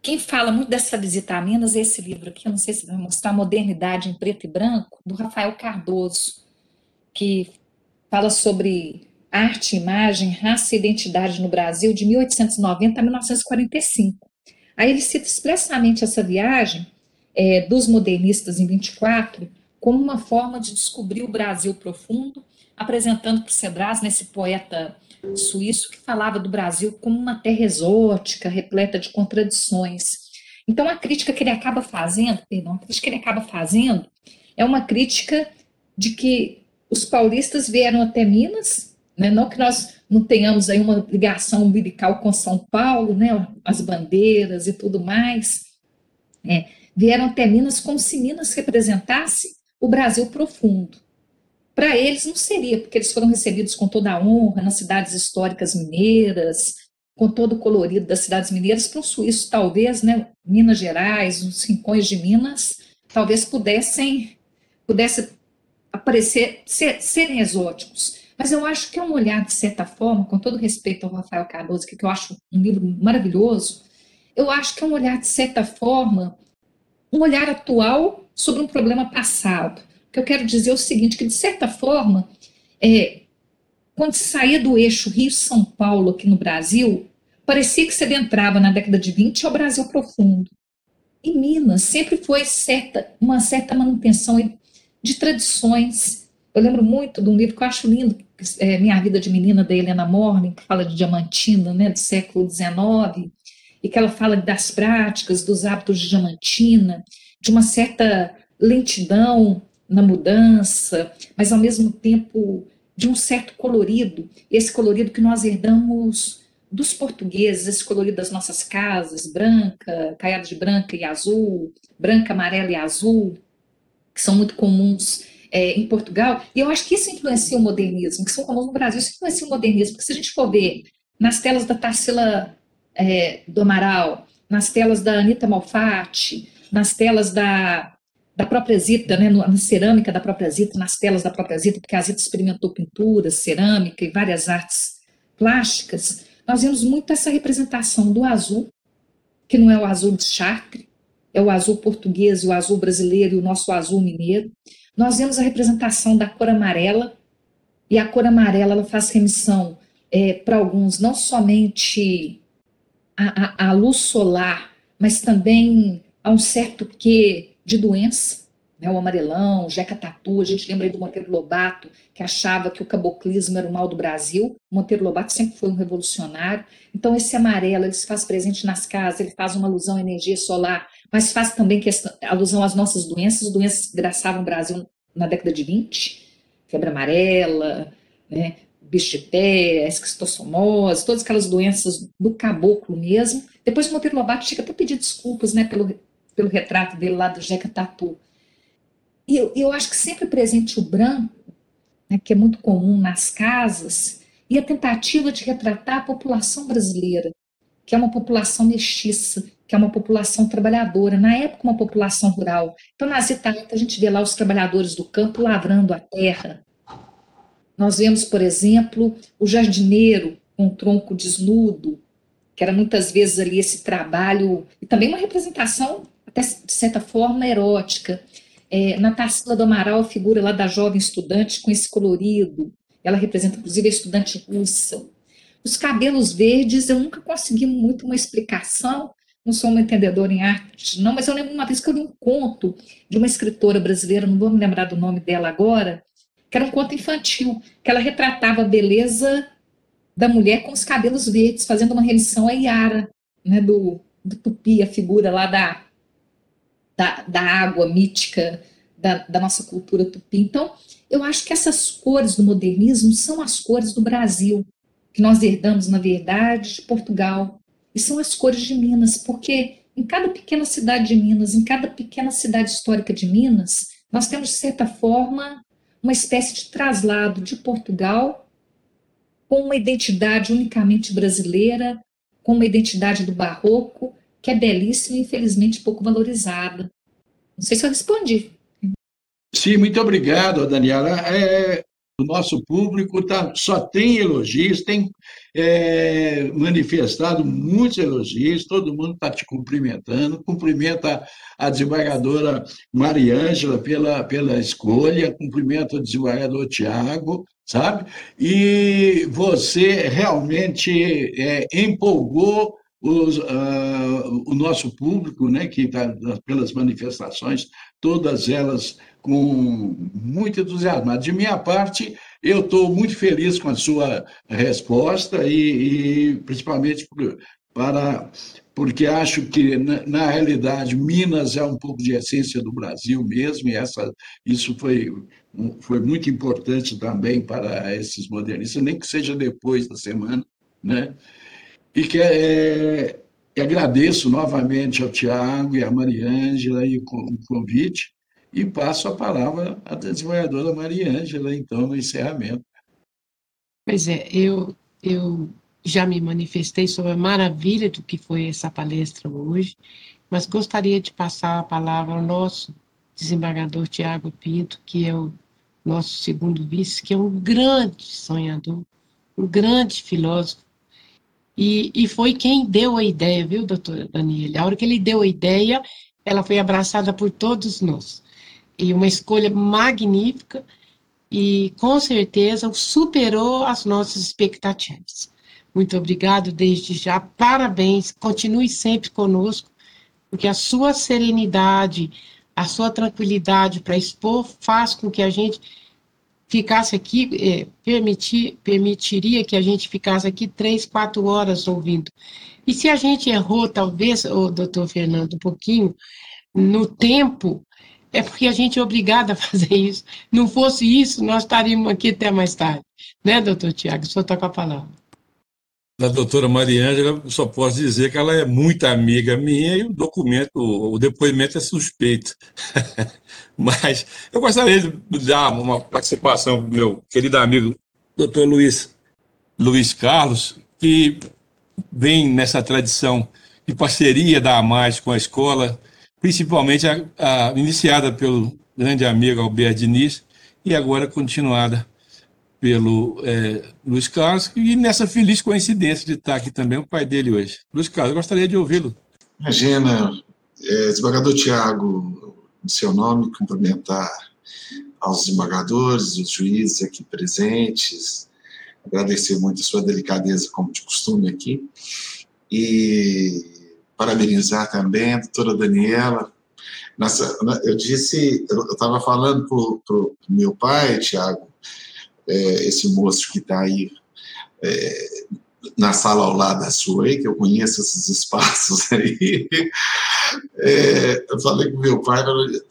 Quem fala muito dessa visita a Minas é esse livro aqui, eu não sei se vai mostrar, Modernidade em Preto e Branco, do Rafael Cardoso, que fala sobre arte, imagem, raça e identidade no Brasil de 1890 a 1945. Aí ele cita expressamente essa viagem é, dos modernistas em 24 como uma forma de descobrir o Brasil profundo, apresentando para o Cedras, nesse poeta suíço que falava do Brasil como uma terra exótica, repleta de contradições. Então, a crítica que ele acaba fazendo, perdão, a crítica que ele acaba fazendo é uma crítica de que os paulistas vieram até Minas, né, não que nós não tenhamos aí uma ligação umbilical com São Paulo, né, as bandeiras e tudo mais, é, vieram até Minas como se Minas representasse o Brasil profundo. Para eles não seria, porque eles foram recebidos com toda a honra nas cidades históricas mineiras, com todo o colorido das cidades mineiras, para um suíço, talvez, né, Minas Gerais, os rincões de Minas, talvez pudessem, pudesse aparecer, ser, serem exóticos. Mas eu acho que é um olhar, de certa forma, com todo respeito ao Rafael Cardoso, que eu acho um livro maravilhoso, eu acho que é um olhar, de certa forma, um olhar atual sobre um problema passado que eu quero dizer é o seguinte, que de certa forma, é, quando se saía do eixo Rio-São Paulo aqui no Brasil, parecia que você adentrava na década de 20 ao Brasil profundo. Em Minas sempre foi certa, uma certa manutenção de tradições. Eu lembro muito de um livro que eu acho lindo, é Minha Vida de Menina, da Helena Morlin, que fala de Diamantina, né, do século XIX, e que ela fala das práticas, dos hábitos de Diamantina, de uma certa lentidão na mudança, mas ao mesmo tempo de um certo colorido, esse colorido que nós herdamos dos portugueses, esse colorido das nossas casas, branca, caiada de branca e azul, branca, amarela e azul, que são muito comuns é, em Portugal, e eu acho que isso influencia o modernismo, que são comuns no Brasil, isso influencia o modernismo, porque se a gente for ver nas telas da Tarsila é, do Amaral, nas telas da Anitta Malfatti, nas telas da, da própria Zita, né, na cerâmica da própria Zita, nas telas da própria Zita, porque a Zita experimentou pintura, cerâmica e várias artes plásticas, nós vemos muito essa representação do azul, que não é o azul de Chartres, é o azul português, o azul brasileiro e o nosso azul mineiro. Nós vemos a representação da cor amarela, e a cor amarela ela faz remissão é, para alguns não somente a, luz solar, mas também a um certo quê de doença, né, o amarelão, o Jeca Tatu, a gente lembra aí do Monteiro Lobato, que achava que o caboclismo era o mal do Brasil, o Monteiro Lobato sempre foi um revolucionário, então esse amarelo, ele se faz presente nas casas, ele faz uma alusão à energia solar, mas faz também questão, alusão às nossas doenças, doenças que graçavam o Brasil na década de 20, febre amarela, né, bicho de pé, esquistossomose, todas aquelas doenças do caboclo mesmo. Depois o Monteiro Lobato chega até a pedir desculpas né, pelo, pelo retrato dele lá do Jeca Tatu. E eu, eu acho que sempre presente o branco, né, que é muito comum nas casas, e a tentativa de retratar a população brasileira, que é uma população mestiça, que é uma população trabalhadora, na época uma população rural. Então, nas Itálias, a gente vê lá os trabalhadores do campo lavrando a terra. Nós vemos, por exemplo, o jardineiro com um tronco desnudo, que era muitas vezes ali esse trabalho, e também uma representação, até de certa forma, erótica. É, na Tarsila do Amaral, a figura lá da jovem estudante com esse colorido, ela representa inclusive a estudante russa. Os cabelos verdes, eu nunca consegui muito uma explicação, não sou uma entendedora em arte, não, mas eu lembro uma vez que eu li um conto de uma escritora brasileira, não vou me lembrar do nome dela agora, que era um conto infantil, que ela retratava a beleza da mulher com os cabelos verdes, fazendo uma remissão a Iara, né, do, do Tupi, a figura lá da, da, da água mítica da, da nossa cultura tupi. Então, eu acho que essas cores do modernismo são as cores do Brasil, que nós herdamos, na verdade, de Portugal, e são as cores de Minas, porque em cada pequena cidade de Minas, em cada pequena cidade histórica de Minas, nós temos, de certa forma, uma espécie de traslado de Portugal com uma identidade unicamente brasileira, com uma identidade do barroco, que é belíssima e infelizmente pouco valorizada. Não sei se eu respondi. Sim, muito obrigado, Daniela. É, o nosso público tá, só tem elogios, tem é, manifestado muitos elogios, todo mundo está te cumprimentando, cumprimenta a desembargadora Mariângela pela, pela escolha, cumprimenta o desembargador Tiago, sabe? E você realmente é, empolgou os, uh, o nosso público, né, que está pelas manifestações, todas elas com muito entusiasmo. De minha parte, eu estou muito feliz com a sua resposta e, e principalmente por, para porque acho que na, na, realidade Minas é um pouco de essência do Brasil mesmo e essa isso foi foi muito importante também para esses modernistas nem que seja depois da semana né e que é, agradeço novamente ao Tiago e à Mariângela o convite e passo a palavra à desenvolvedora Maria Ângela, então, no encerramento. Pois é, eu, eu já me manifestei sobre a maravilha do que foi essa palestra hoje, mas gostaria de passar a palavra ao nosso desembargador Tiago Pinto, que é o nosso segundo vice, que é um grande sonhador, um grande filósofo, e, e foi quem deu a ideia, viu, doutora Daniela? A hora que ele deu a ideia, ela foi abraçada por todos nós e uma escolha magnífica e com certeza superou as nossas expectativas. Muito obrigado desde já, parabéns, continue sempre conosco, porque a sua serenidade, a sua tranquilidade para expor faz com que a gente ficasse aqui, é, permitir, permitiria que a gente ficasse aqui três, quatro horas ouvindo. E se a gente errou, talvez, o doutor Fernando, um pouquinho, no tempo, é porque a gente é obrigado a fazer isso. Não fosse isso, nós estaríamos aqui até mais tarde. Né, doutor Tiago? O senhor está com a palavra. Da doutora Mariângela, só posso dizer que ela é muito amiga minha e o documento, o depoimento é suspeito. Mas eu gostaria de dar uma participação do meu querido amigo, doutor Luiz, Luiz Carlos, que vem nessa tradição de parceria da AMAS com a escola, principalmente a, a, iniciada pelo grande amigo Alberto Diniz e agora continuada pelo é, Luiz Carlos, e nessa feliz coincidência de estar aqui também o pai dele hoje. Luiz Carlos, gostaria de ouvi-lo. Imagina, é, desembargador Tiago, seu nome, cumprimentar aos desembargadores, os juízes aqui presentes, agradecer muito a sua delicadeza, como de costume aqui, e parabenizar também a doutora Daniela. Nessa, eu disse, eu estava falando para o meu pai, Tiago, é, esse moço que está aí é, na sala ao lado da sua aí, que eu conheço esses espaços aí. É, eu falei com meu pai,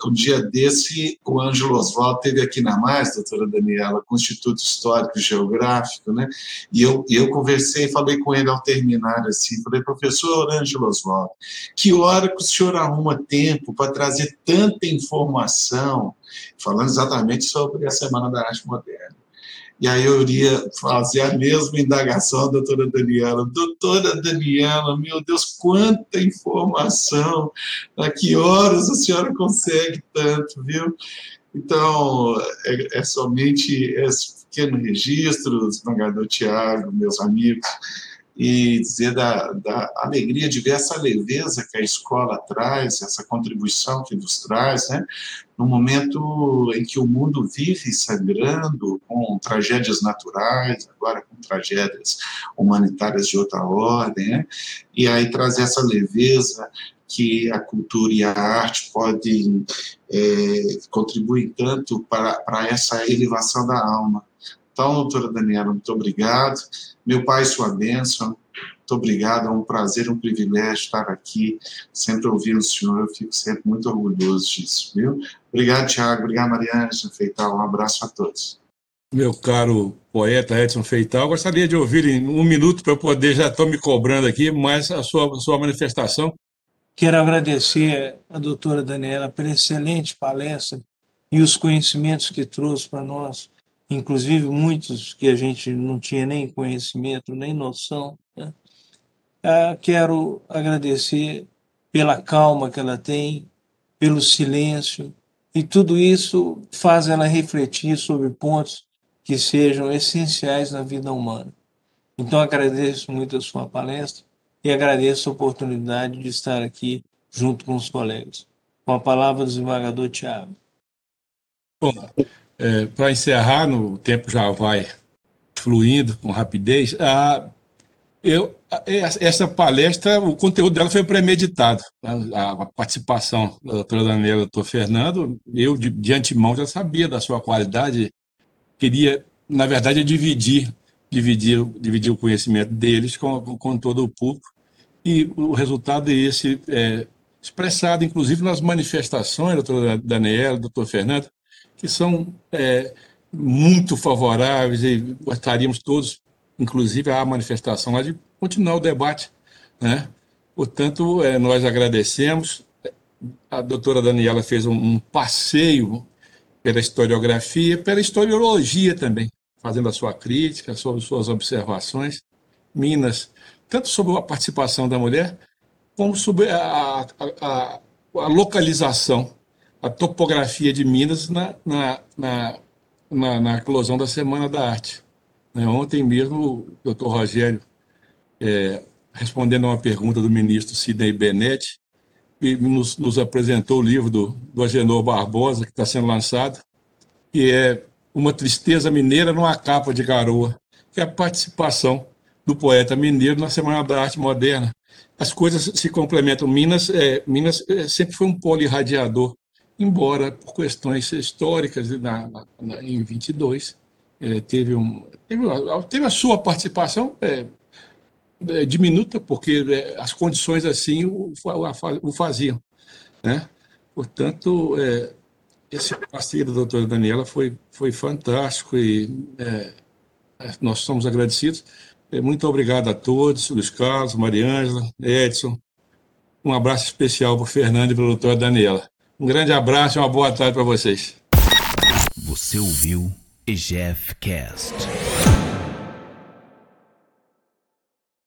um dia desse, o Ângelo Oswaldo teve aqui na Mais, doutora Daniela, com o Instituto Histórico e Geográfico, né? E eu, eu conversei, falei com ele ao terminar, assim, falei, professor Ângelo Oswaldo, que hora que o senhor arruma tempo para trazer tanta informação, falando exatamente sobre a Semana da Arte Moderna. E aí eu iria fazer a mesma indagação, doutora Daniela. Doutora Daniela, meu Deus, quanta informação! A que horas a senhora consegue tanto, viu? Então, é, é somente esse pequeno registro, esmagador Tiago, meus amigos, e dizer da, da, alegria de ver essa leveza que a escola traz, essa contribuição que nos traz, né? No momento em que o mundo vive sangrando com tragédias naturais, agora com tragédias humanitárias de outra ordem, né? e aí trazer essa leveza que a cultura e a arte podem é, contribuir tanto para, para essa elevação da alma. Então, doutora Daniela, muito obrigado. Meu pai, sua bênção. Muito obrigado, é um prazer, um privilégio estar aqui, sempre ouvindo o senhor, eu fico sempre muito orgulhoso disso, viu? Obrigado, Tiago, obrigado, Mariana Feital, um abraço a todos. Meu caro poeta Edson Feital, gostaria de ouvir em um minuto para eu poder, já estou me cobrando aqui, mais a sua, a sua manifestação. Quero agradecer a doutora Daniela pela excelente palestra e os conhecimentos que trouxe para nós inclusive muitos que a gente não tinha nem conhecimento, nem noção. Né? Ah, quero agradecer pela calma que ela tem, pelo silêncio, e tudo isso faz ela refletir sobre pontos que sejam essenciais na vida humana. Então, agradeço muito a sua palestra e agradeço a oportunidade de estar aqui junto com os colegas. Com a palavra do desembargador Tiago. Bom, é, Para encerrar, no tempo já vai fluindo com rapidez, a, eu, essa palestra, o conteúdo dela foi premeditado. A, participação da doutora Daniela e do doutor Fernando, eu de, de antemão já sabia da sua qualidade, queria, na verdade, dividir, dividir, dividir o conhecimento deles com, com todo o público. E o resultado é esse, é, expressado inclusive nas manifestações, doutora Daniela, doutor Fernando, que são é, muito favoráveis e gostaríamos todos, inclusive a manifestação lá, de continuar o debate. Né? Portanto, é, nós agradecemos. A doutora Daniela fez um, um passeio pela historiografia, pela historiologia também, fazendo a sua crítica, sobre suas observações. Minas, tanto sobre a participação da mulher, como sobre a, a, a, localização a topografia de Minas na, na, na, na, na eclosão da Semana da Arte. Né? Ontem mesmo, o doutor Rogério, é, respondendo a uma pergunta do ministro Sidney Benetti, nos, nos apresentou o livro do, do Agenor Barbosa, que está sendo lançado, que é Uma Tristeza Mineira numa Capa de Garoa, que é a participação do poeta mineiro na Semana da Arte Moderna. As coisas se complementam. Minas, é, Minas é, sempre foi um polirradiador embora por questões históricas na, na, em 22 é, teve, um, teve, teve, a sua participação é, é, diminuta, porque é, as condições assim o, o faziam. Né? Portanto, é, esse parceiro da doutora Daniela foi, foi fantástico e é, nós somos agradecidos. muito obrigado a todos, Luiz Carlos, Mariângela, Edson. Um abraço especial para o Fernando e para a doutora Daniela. Um grande abraço e uma boa tarde para vocês. Você ouviu EGF Cast.